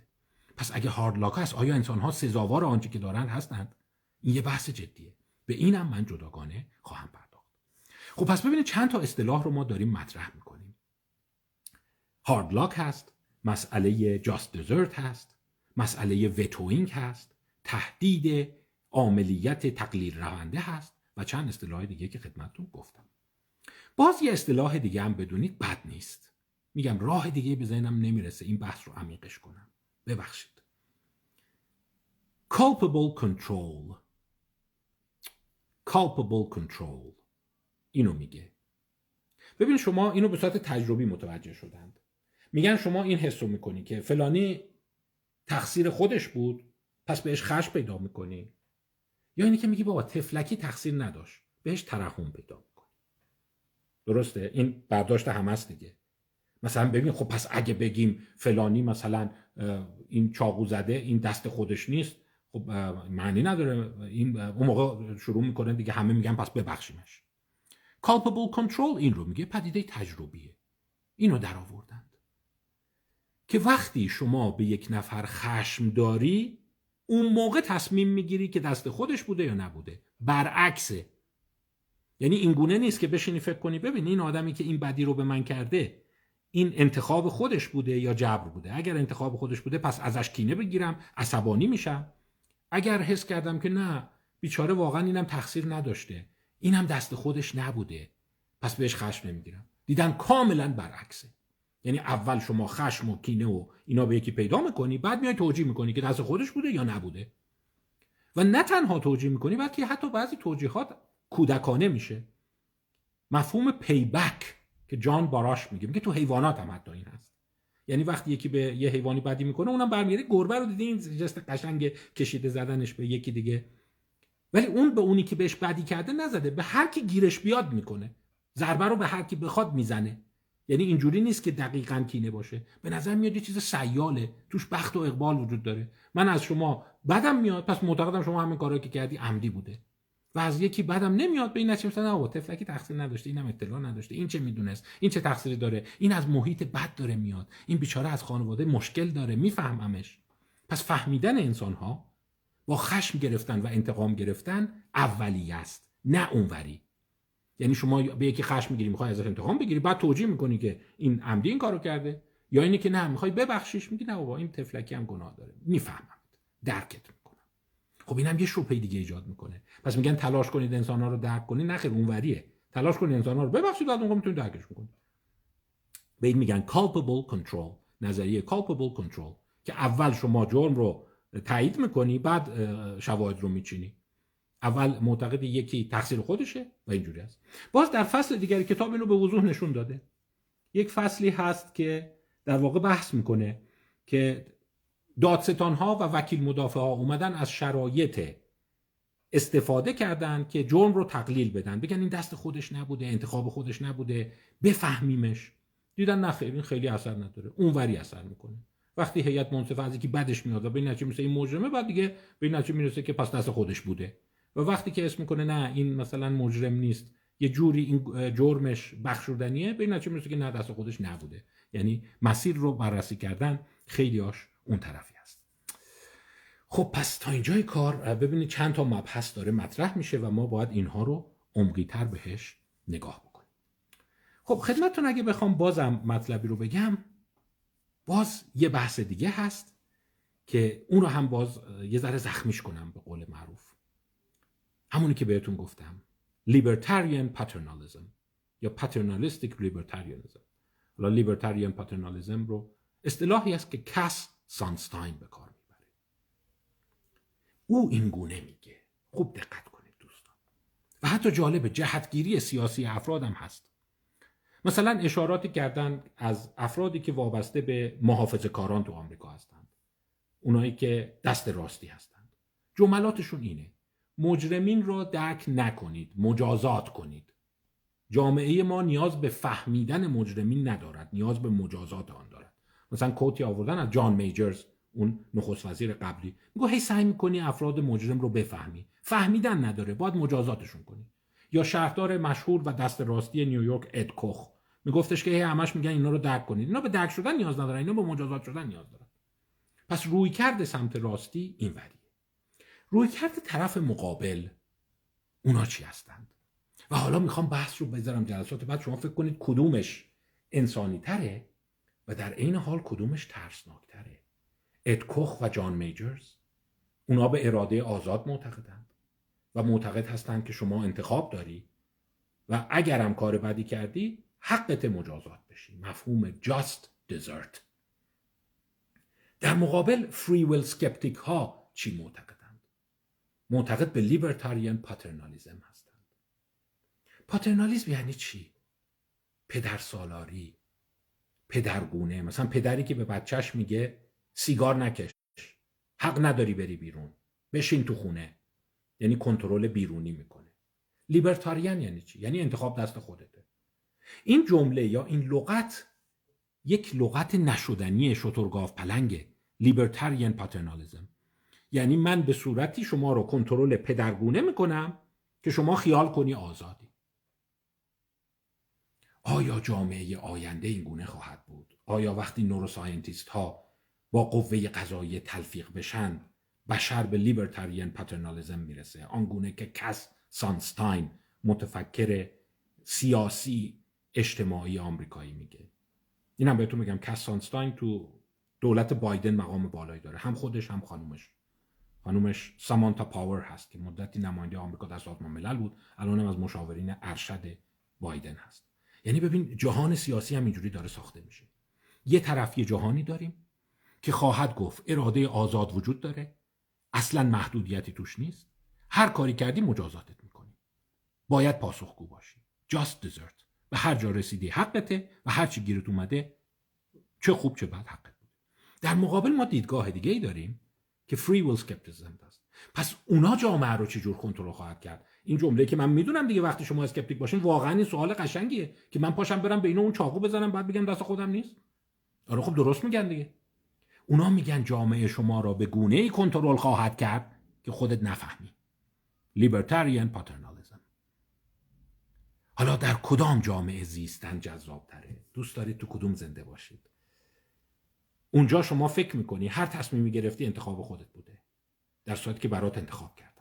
پس اگه هارد لاک هست آیا انسان ها سزاوار آنچه که دارن هستند این یه بحث جدیه. به اینم من جداگانه خواهم پرداخت. خب پس ببینید چند تا اصطلاح رو ما داریم مطرح می‌کنیم. هارد لاک هست مسئله جاست دزرت هست مسئله وتوینگ هست تهدید عاملیت تقلیل رونده هست و چند اصطلاح دیگه که خدمتتون گفتم. باز یه اصطلاح دیگه هم بدونید بد نیست. میگم راه دیگه به ذهنم نمی‌رسه این بحث رو عمیقش کنم. ببخشید. Culpable control. Culpable control. اینو میگه. ببین شما اینو به صورت تجربی متوجه شدند. میگن شما این حس رو می‌کنی که فلانی تقصیر خودش بود پس بهش خش پیدا می‌کنی. یا اینی که میگی بابا تفلکی تقصیر نداشت بهش ترحم پیدا می‌کنی. درسته؟ این برداشت همه است دیگه. مثلا ببین خب پس اگه بگیم فلانی مثلا این چاقو زده این دست خودش نیست خب معنی نداره. این اون موقع شروع می‌کنه دیگه همه میگن پس ببخشیمش. Culpable control این رو میگه پدیده تجربیه. اینو در آوردند که وقتی شما به یک نفر خشم داری اون موقع تصمیم می‌گیری که دست خودش بوده یا نبوده. برعکسه. یعنی این گونه نیست که بشینی فکر کنی ببین این آدمی که این بدی رو به من کرده این انتخاب خودش بوده یا جبر بوده. اگر انتخاب خودش بوده پس ازش کینه بگیرم عصبانی میشم. اگر حس کردم که نه بیچاره واقعا اینم تقصیر نداشته اینم دست خودش نبوده پس بهش خشم نمی‌گیرم. دیدن کاملا برعکسه. یعنی اول شما خشم و کینه و اینا به یکی پیدا می‌کنی بعد میای توجیه می‌کنی که دست خودش بوده یا نبوده. و نه تنها توجیه می‌کنی بلکه حتی بعضی توجیهات کودکانه میشه. مفهوم پیبک که جان باراش میگه میگه تو حیوانات هم حتی این هست. یعنی وقتی یکی به یه حیوانی بدی می‌کنه اونم برمیگرده گربه رو دیدین جست قشنگ کشیده زدنش به یکی دیگه. ولی اون به اونی که بهش بدی کرده نزده به هر کی گیرش بیاد می‌کنه. ضربه رو به هر کی بخواد می‌زنه. یعنی اینجوری نیست که دقیقا کینه باشه. به نظر میاد یه چیز سیاله. توش بخت و اقبال وجود داره. من از شما بدم میاد. پس معتقدم شما همین کارا که کردی عمدی بوده. و از یکی بدم نمیاد به این نتیجه مثلا آقا تفلکی تقصیر نداشته. اینم اطلاع نداشته. این چه می‌دونست؟ این چه تقصیری داره؟ این از محیط بد داره میاد. این بیچاره از خانواده مشکل داره. میفهممش. پس فهمیدن انسان ها با خشم گرفتن و انتقام گرفتن اولی است. نه اونوری. یعنی شما به یکی خشم می‌گیری می‌خوای ازش انتقام بگیری بعد توجیه می‌کنی که این عمدی این کارو کرده یا اینی که نه می‌خوای ببخشیش میگی نه بابا این تفلکی هم گناه داره. می‌فهمم. درکت می‌کنم. خب اینم یه شوپه دیگه ایجاد می‌کنه. پس میگن تلاش کنید انسان ها رو درک کنید. نه خیر اونوریه. تلاش کنید انسان ها رو ببخشید بعد اون می‌تونید درکش بکنید. به این میگن culpable control نظریه culpable control که اول شما جرم رو تایید می‌کنی بعد شواهد رو میچینی. اول معتقد یکی تقصیر خودشه و اینجوری است. باز در فصل دیگری کتاب اینو به وضوح نشون داده. یک فصلی هست که در واقع بحث می‌کنه که دادستان ها و وکیل مدافع ها اومدن از شرایط استفاده کردن که جرم رو تقلیل بدن. بگن این دست خودش نبوده انتخاب خودش نبوده بفهمیمش. دیدن نه این خیلی اثر نداره. اونوری اثر می‌کنه. وقتی هیئت منصفه از که بدش میاد و به این نتیجه می‌رسه این مجرمه بعد دیگه به این نتیجه می‌رسه که پس دست خودش بوده. و وقتی که اسم می‌کنه نه این مثلا مجرم نیست. یه جوری این جرمش بخشودنیه به این نتیجه می‌رسه که نه دست خودش نبوده. یعنی مسیر رو بررسی کردن خیلی هاش اون طرفی هست خب پس تا اینجای کار ببینید چند تا مبحث داره مطرح میشه و ما باید اینها رو عمقیتر بهش نگاه بکنیم. خب خدمتتون اگه بخوام بازم مطلبی رو بگم باز یه بحث دیگه هست که اون رو هم باز یه ذره زخمیش کنم به قول معروف. همونی که بهتون گفتم. Libertarian paternalism یا paternalistic libertarianism. حالا libertarian paternalism رو اصطلاحی است که کس سانستاین به کار می‌بره. او این گونه میگه. خوب دقت کنید دوستان. و حتی جالب جهتگیری سیاسی افراد هم هست. مثلا اشاراتی کردن از افرادی که وابسته به محافظه کاران تو آمریکا هستند. اونایی که دست راستی هستند. جملاتشون اینه. مجرمین را درک نکنید مجازات کنید. جامعه ما نیاز به فهمیدن مجرمین ندارد نیاز به مجازات آن دارد. مثلا کوتی آوردن از جان میجرز اون نخست وزیر قبلی. میگه هی سعی می‌کنی افراد مجرم رو بفهمی. فهمیدن نداره باید مجازاتشون کنی. یا شهردار مشهور و دست راستی نیویورک اد کوخ. میگفتش که هی همش میگن اینا رو درک کنید. اینا به درک شدن نیاز ندارن اینا به مجازات شدن نیاز دارن. پس روی کرد سمت راستی این روی کرد طرف مقابل. اونا چی هستند؟ و حالا می‌خوام بحث رو بذارم جلسات بعد شما فکر کنید کدومش انسانی تره و در عین حال کدومش ترسناک تره اد کوخ و جان میجرز. اونا به اراده آزاد معتقدند و معتقد هستند که شما انتخاب داری و اگرم کار بدی کردی حقت مجازات بشی. مفهوم just desert در مقابل فری ویل سکپتیک ها چی معتقدند؟ معتقد به لیبرتاریان پاترنالیزم هستند. پاترنالیزم یعنی چی؟ پدر سالاری پدرگونه مثلا پدری که به بچهش میگه سیگار نکش حق نداری بری بیرون بشین تو خونه. یعنی کنترل بیرونی می‌کنه. لیبرتاریان یعنی چی؟ یعنی انتخاب دست خودته. این جمله یا این لغت یک لغت نشدنی شترگاف پلنگه لیبرتاریان پاترنالیزم. یعنی من به صورتی شما رو کنترل پدرگونه می‌کنم که شما خیال کنی آزادی. آیا جامعه آینده این گونه خواهد بود؟ آیا وقتی نوروساینتیست ها با قوه قضایی تلفیق بشن بشر به لیبرتاریان پاترنالیزم می‌رسه؟ آنگونه که کس سانستاین متفکر سیاسی اجتماعی آمریکایی میگه. اینم بهتون میگم کسانستاین تو دولت بایدن مقام بالایی داره. هم خودش هم خانومش. خانومش سامانتا پاور هست که مدتی نماینده آمریکا در سازمان ملل بود. الان هم از مشاورین ارشد بایدن هست. یعنی ببین جهان سیاسی هم اینجوری داره ساخته میشه. یه طرف یه جهانی داریم که خواهد گفت اراده آزاد وجود داره. اصلا محدودیتی توش نیست. هر کاری کردی مجازاتت می‌کنی. باید پاسخگو باشی. Just desert. به هر جا رسیدی حقته و هر چی گیرت اومده چه خوب چه بد حقت در مقابل ما دیدگاه دیگه ای داریم. که free will skepticism هست. پس اونا جامعه رو چجور کنترل خواهد کرد؟ این جمله که من می‌دونم دیگه وقتی شما اسکپتیک باشین واقعا این سوال قشنگیه که من پاشم برم بین اون چاقو بزنم بعد بگم دست خودم نیست. آره خب درست میگن دیگه. اونا میگن جامعه شما را به گونه ای کنترل خواهد کرد که خودت نفهمی. لیبرتریان پاترنالیزم حالا در کدام جامعه زیستن جذاب تره دوست دارید تو کدوم زنده باشید؟ اونجا شما فکر می‌کنی هر تصمیمی گرفتی انتخاب خودت بوده. در صورتی که برات انتخاب کرد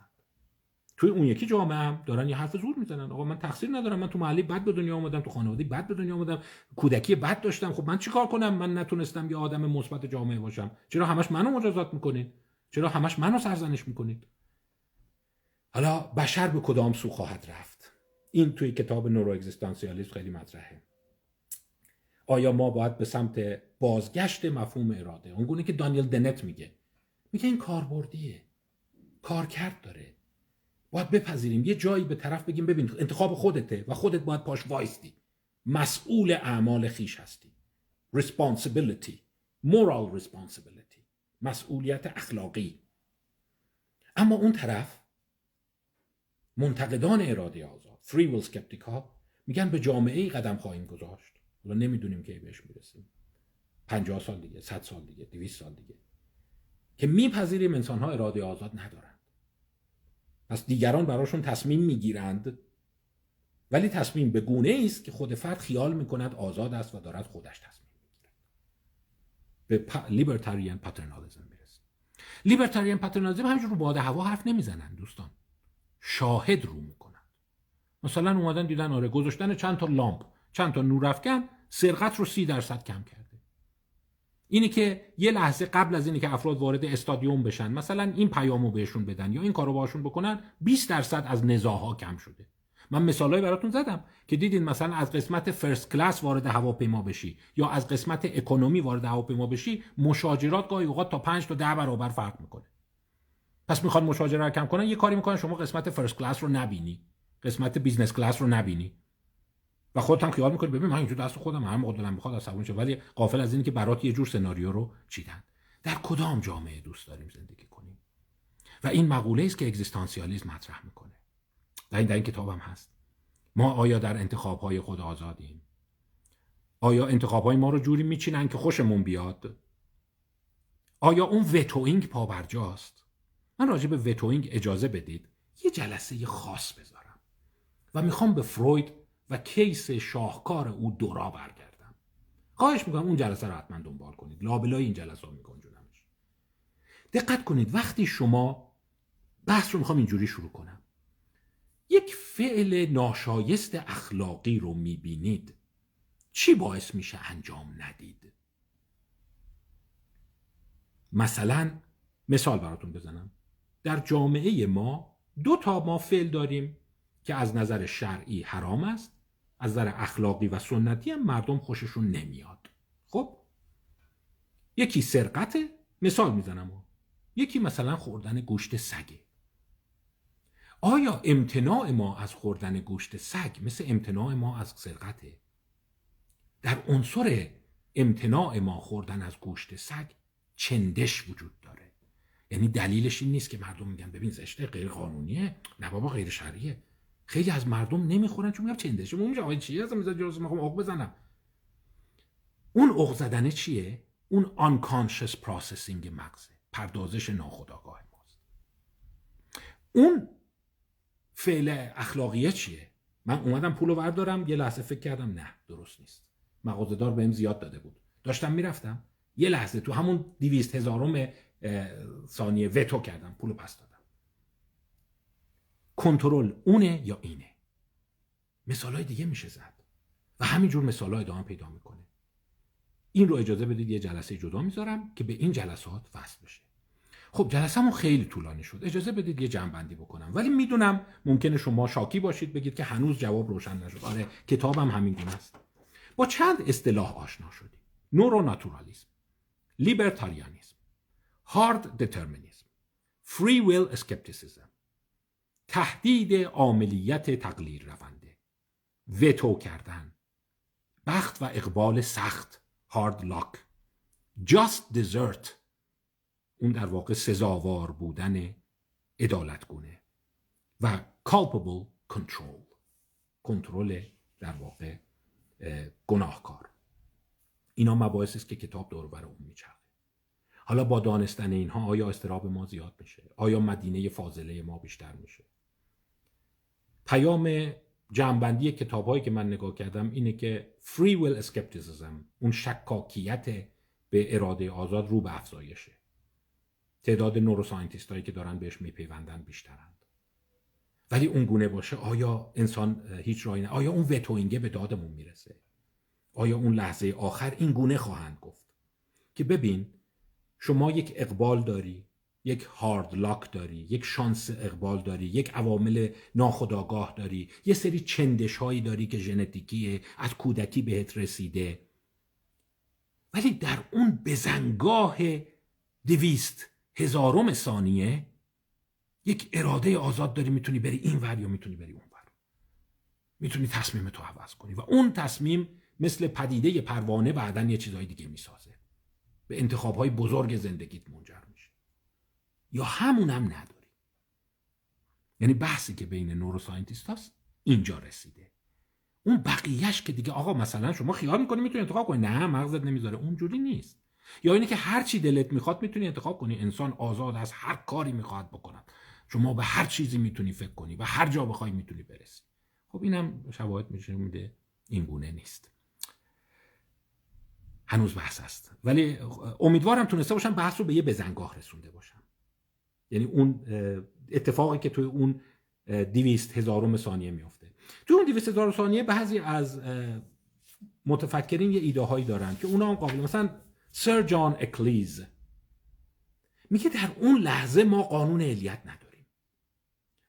توی اون یکی جامعه هم دارن یه حرف زور می‌زنن. آقا من تقصیر ندارم. من تو محلی بد به دنیا آمدم تو خانواده بد به دنیا آمدم. کودکی بد داشتم. خب من چیکار کنم؟ من نتونستم یه آدم مثبت جامعه باشم. چرا همش منو مجازات می‌کنید؟ چرا همش منو سرزنش می‌کنید؟ حالا بشر به کدام سو خواهد رفت؟ این توی کتاب نورو اگزیستانسیالیسم خیلی مطرحه. آیا ما باید به سمت بازگشت مفهوم اراده اونگونه که دانیل دنت میگه میگه این کاربردیه کارکرد داره. باید بپذیریم یه جایی به طرف بگیم ببین انتخاب خودته و خودت باید پاش وایستی. مسئول اعمال خیش هستی. Responsibility moral responsibility مسئولیت اخلاقی. اما اون طرف منتقدان اراده آزاد free will skeptic ها میگن به جامعه ای قدم خواهیم گذاشت. حالا نمی‌دونیم که بهش می‌رسیم 50 سال دیگه 100 سال دیگه 200 سال دیگه. که میپذیریم انسان ها اراده آزاد ندارن پس دیگران براشون تصمیم می‌گیرند. ولی تصمیم به گونه است که خود فرد خیال می‌کند آزاد است و دارد خودش تصمیم می‌گیرد. به libertarian paternalism می‌رسه libertarian paternalism همینجور رو باد هوا حرف نمی‌زنن دوستان. شاهد رو می‌کنند مثلا اومدن دیدن آره گذاشتن چند تا لامپ. چند تا نور افکن سرقت رو سی درصد کم کرد اینی که یه لحظه قبل از اینی که افراد وارد استادیوم بشن مثلا این پیامو بهشون بدن یا این کارو باشون بکنن 20 درصد از نزاع‌ها کم شده. من مثالایی براتون زدم که دیدین مثلا از قسمت first class وارد هواپیما بشی یا از قسمت economy وارد هواپیما بشی مشاجرات گاهی اوقات تا 5 تا 10 برابر فرق می‌کنه. پس می‌خوان مشاجره کم کنن یه کاری می‌کنن شما قسمت first class رو نبینی. قسمت business class رو نبینی. و خودت هم خیال می‌کنی ببین من اینجا دست خودم هر موقع دلم می‌خواد عصبانی شم ولی غافل از اینی که برات یه جور سناریو رو چیدن. در کدام جامعه دوست داریم زندگی کنیم؟ و این مقوله است که اگزیستانسیالیسم مطرح می‌کنه. و این در این کتابم هست. ما آیا در انتخاب های خود آزادیم؟ آیا انتخاب های ما رو جوری میچینن که خوشمون بیاد؟ آیا اون وتوینگ پابرجاست؟ من راجع به وتوینگ اجازه بدید یه جلسه خاص بذارم. و می‌خوام به فروید و کیس شاهکار او دورا برگردم. خواهش می‌کنم اون جلسه رو حتما دنبال کنید. لابلای این جلسه رو میگنجونمش. دقت کنید وقتی شما بحث رو می‌خوام اینجوری شروع کنم. یک فعل ناشایست اخلاقی رو می‌بینید چی باعث میشه انجام ندید؟ مثلا مثال براتون بزنم. در جامعه ما دو تا ما فعل داریم که از نظر شرعی حرام است از نظر اخلاقی و سنتی هم مردم خوششون نمیاد. خب؟ یکی سرقته مثال می‌زنم یکی مثلا خوردن گوشت سگه. آیا امتناع ما از خوردن گوشت سگ مثل امتناع ما از سرقته؟ در عنصر امتناع ما خوردن از گوشت سگ چندش وجود داره. یعنی دلیلش این نیست که مردم میگن ببین زشته غیر قانونیه نه بابا غیر شرعیه. خیلی از مردم نمی‌خورن چون میگم چنده شما میگم آقا چیه؟ هستم می‌ذارم جلوس می‌خوام اوق بزنم. اون اوق زدنه چیه؟ اون unconscious processing مغزه. پردازش ناخودآگاه ماست. اون فعل اخلاقیه چیه؟ من اومدم پولو وردارم یه لحظه فکر کردم نه درست نیست. مغازه‌دار بهم زیاد داده بود. داشتم می‌رفتم. یه لحظه تو همون دیویست هزارم ثانیه وتو کردم پولو پس دادم. کنترل اونه یا اینه. مثال های دیگه میشه زد. و همینجور مثال های ادامه پیدا می‌کنه. این رو اجازه بدید یه جلسه جدا می‌ذارم که به این جلسات وصل بشه. خب جلسهمون خیلی طولانی شد. اجازه بدید یه جنبندی بکنم. ولی می‌دونم ممکنه شما شاکی باشید بگید که هنوز جواب روشن نشد. آره کتابم همین گونه است. با چند اصطلاح آشنا شدیم. neuronaturalism libertarianism hard determinism free will skepticism. تهدید عاملیت تقلیل رونده. وتو کردن. بخت و اقبال سخت. hard luck just desert اون در واقع سزاوار بودن عدالت‌گونه و culpable کنترل کنترل در واقع گناهکار. اینا مباحثی است که کتاب دور بر اون میچرخه. حالا با دانستن اینها آیا استراب ما زیاد میشه؟ آیا مدینه فاضله ما بیشتر میشه؟ پیام جنبندی کتاب هایی که من نگاه کردم اینه که free will skepticism اون شکاکیت به اراده آزاد رو به افزایشه. تعداد نوروساینتیست هایی که دارن بهش میپیوندن بیشترند. ولی اون گونه باشه آیا انسان هیچ راهی نه آیا اون وتوینگه به دادمون می‌رسه؟ آیا اون لحظه آخر این گونه خواهند گفت؟ که ببین شما یک اقبال داری یک هارد لاک داری یک شانس اقبال داری یک عوامل ناخودآگاه داری یه سری چندش هایی داری که ژنتیکی از کودکی بهت رسیده. ولی در اون بزنگاه دویست هزارم ثانیه یک اراده آزاد داری می‌تونی بری این ور یا می‌تونی بری اون ور. می‌تونی تصمیم تو عوض کنی و اون تصمیم مثل پدیده پروانه بعدا یه چیزهای دیگه می‌سازه. به انتخاب های بزرگ زندگیت منجر میشه. یا همونم نداری یعنی بحثی که بین نوروساینتیست هست اینجا رسیده. اون بقیهش که دیگه آقا مثلا شما خیال می‌کنی می‌تونی انتخاب کنی؟ نه مغزت نمی‌ذاره. اونجوری نیست. یا اینه که هر چی دلت می‌خواد می‌تونی انتخاب کنی. انسان آزاد از هر کاری می‌خواد بکنه شما به هر چیزی می‌تونی فکر کنی. و هر جا بخوای می‌تونی برسی. خب اینم شواهد میشه میده. این گونه نیست. هنوز بحث است ولی امیدوارم تونسته باشم بحث رو به یه بزنگاه رسونده باشم. یعنی اون اتفاقی که توی اون دیویست هزارم ثانیه میفته توی اون دیویست هزارم ثانیه بعضی از متفکرین یه ایده هایی دارن که اونا هم قابل مثلا سر جان اکلیز میگه در اون لحظه ما قانون علیت نداریم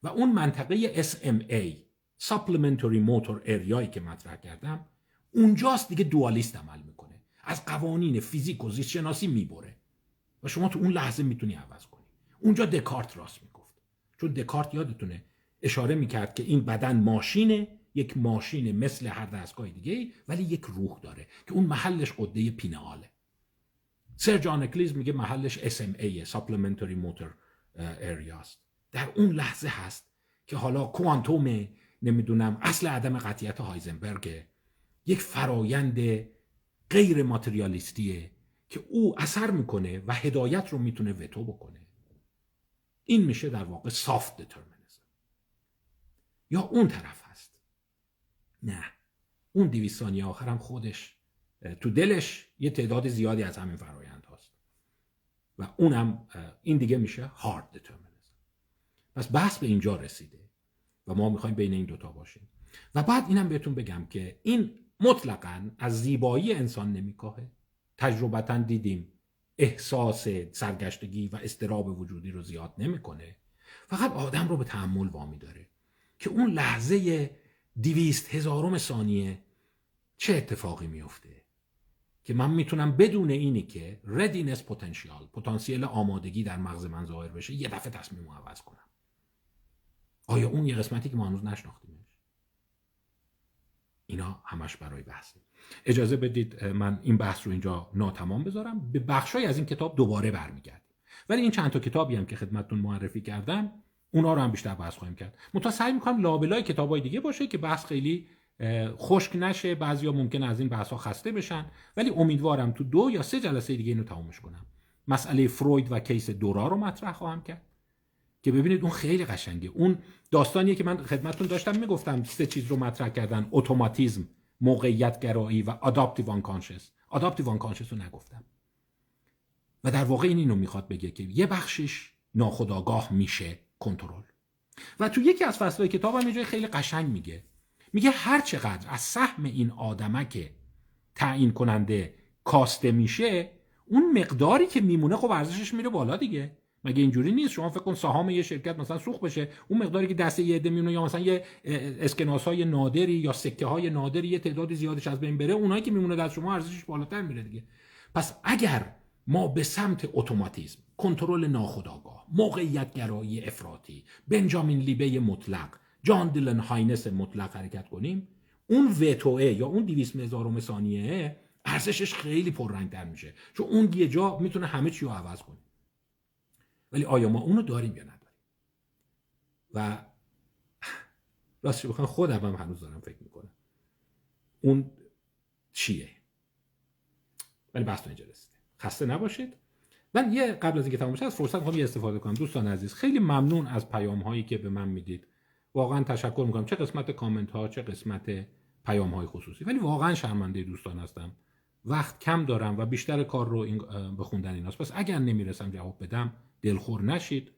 و اون منطقه SMA Supplementary Motor Area که مطرح کردم اونجاست دیگه دوالیست عمل می‌کنه. از قوانین فیزیک و زیست شناسی می‌بره. و شما تو اون لحظه می‌تونی عوض کنی. اونجا دکارت راست می‌گفت. چون دکارت یادتونه اشاره می‌کرد که این بدن ماشینه یک ماشین مثل هر دستگاه دیگه ولی یک روح داره که اون محلش قده پینهاله سر جان اکلیز میگه محلش SMA Supplementary Motor Area است. در اون لحظه هست که حالا کوانتوم نمی‌دونم اصل عدم قطعیت هایزنبرگ یک فرایند غیر ماتریالیستیه که او اثر می‌کنه و هدایت رو می‌تونه وتو بکنه. این میشه در واقع سافت دترمینیزم یا اون طرف هست. نه. اون دیویس ثانیه آخرم خودش تو دلش یه تعداد زیادی از همین فرایند هاست. و اونم این دیگه میشه هارد دترمینیزم پس بحث به اینجا رسیده و ما می‌خوایم بین این دوتا باشیم. و بعد اینم بهتون بگم که این مطلقا از زیبایی انسان نمیکاهه. تجربتا دیدیم. احساس سرگشتگی و استراب وجودی رو زیاد نمی‌کنه. فقط آدم رو به تحمل وامی داره که اون لحظه دیویست هزارم ثانیه چه اتفاقی میفته که من می‌تونم بدون اینی که ردینس پتانسیال پتانسیل آمادگی در مغز من ظاهر بشه یه دفعه تصمیم عوض کنم. آیا اون یه قسمتی که ما هنوز نشناختیمش اینا همش برای بحثه اجازه بدید من این بحث رو اینجا ناتمام بذارم. به بخشای از این کتاب دوباره برمیگردیم. ولی این چند تا کتابی هم که خدمتتون معرفی کردم اونا رو هم بیشتر بحث خواهیم کرد. متا سعی می‌کنم لابلای کتابای دیگه باشه که بحث خیلی خشک نشه. بعضیا ممکن از این بحث ها خسته بشن. ولی امیدوارم تو دو یا سه جلسه دیگه اینو تمامش کنم. مسئله فروید و کیس دورا رو مطرح خواهم کرد. که ببینید اون خیلی قشنگه. اون داستانیه که من خدمتتون داشتم می‌گفتم سه چیز رو مطرح کردن اتوماتیزم موقعیت گرایی و adaptive unconscious adaptive unconscious رو نگفتم. و در واقع این اینو می‌خواد بگه که یه بخشش ناخودآگاه میشه کنترل. و تو یکی از فصلهای کتابم یه جای خیلی قشنگ میگه. میگه هر چقدر از سهم این آدمک تعیین کننده کاسته میشه اون مقداری که میمونه خب ارزشش میره بالا دیگه. مگه اینجوری نیست؟ شما فکر کن سهام یه شرکت مثلا سوخ بشه. اون مقداری که دست یه عده یا مثلا یه اسکناس های نادری یا سکه های نادری یه تعداد زیادش از بین بره اونایی که میمونه دست شما ارزشش بالاتر میره دیگه. پس اگر ما به سمت اتوماتیسم کنترل ناخودآگاه موقعیت گرایی افراطی بنجامین لیبه مطلق جان دیلن هاینس مطلق حرکت کنیم اون وتوه یا اون 200 هزارم ثانیه ارزشش خیلی پررنگتر میشه. چون اون یه جا می‌تونه همه چی رو عوض کنه. ولی آیا ما اونو داریم یا نداریم؟ و راستش بخوام خودم هم هنوز دارم فکر می‌کنم. اون چیه؟ ولی بحث اینجا رسیده. خسته نباشید. من یه قبل از اینکه تمام بشه از فرصت می‌خوام یه استفاده کنم. دوستان عزیز خیلی ممنون از پیام هایی که به من می‌دید. واقعا تشکر می‌کنم. چه قسمت کامنت ها چه قسمت پیام های خصوصی. ولی واقعا شرمنده دوستان هستم. وقت کم دارم و بیشتر کار رو این بخوندن ایناست. پس اگر نمی‌رسم جواب بدم دلخور نشید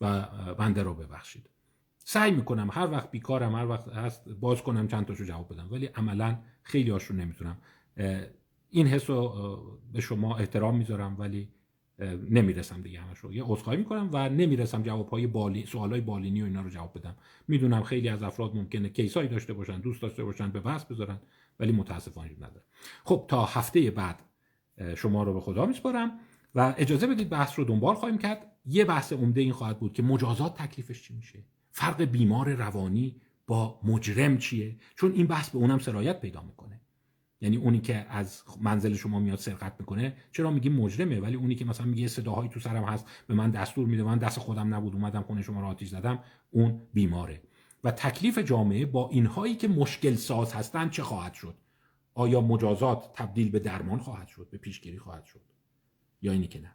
و بنده رو ببخشید. سعی می‌کنم هر وقت بیکارم هر وقت هست باز کنم چند تاشو جواب بدم. ولی عملا خیلی هاشون نمی‌تونم. این حس به شما احترام می‌ذارم ولی نمی‌رسم دیگه همش رو یه عذرخواهی می‌کنم و نمی‌رسم جواب های بالی سوال های بالینی و اینا رو جواب بدم. می‌دونم خیلی از افراد ممکنه کیسایی داشته باشن دوست داشته باشن به بحث بذارن ولی متاسفانه نداره خب تا هفته بعد شما رو به خدا میسپارم. و اجازه بدید بحث رو دنبال خواهیم کرد. یه بحث عمده این خواهد بود که مجازات تکلیفش چی میشه؟ فرق بیمار روانی با مجرم چیه؟ چون این بحث به اونم سرایت پیدا می‌کنه. یعنی اونی که از منزل شما میاد سرقت می‌کنه چرا میگیم مجرمه؟ ولی اونی که مثلا میگه صداهایی تو سرم هست به من دستور میده من دست خودم نبود اومدم خونه شما رو آتیش زدم اون بیماره. و تکلیف جامعه با اینهایی که مشکل ساز هستن چه خواهد شد؟ آیا مجازات تبدیل به درمان خواهد شد؟ به پیشگیری خواهد شد؟ یا اینی که نه.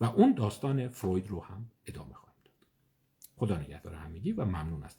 و اون داستان فروید رو هم ادامه خواهیم داد. خدا نگهدار همگی و ممنون از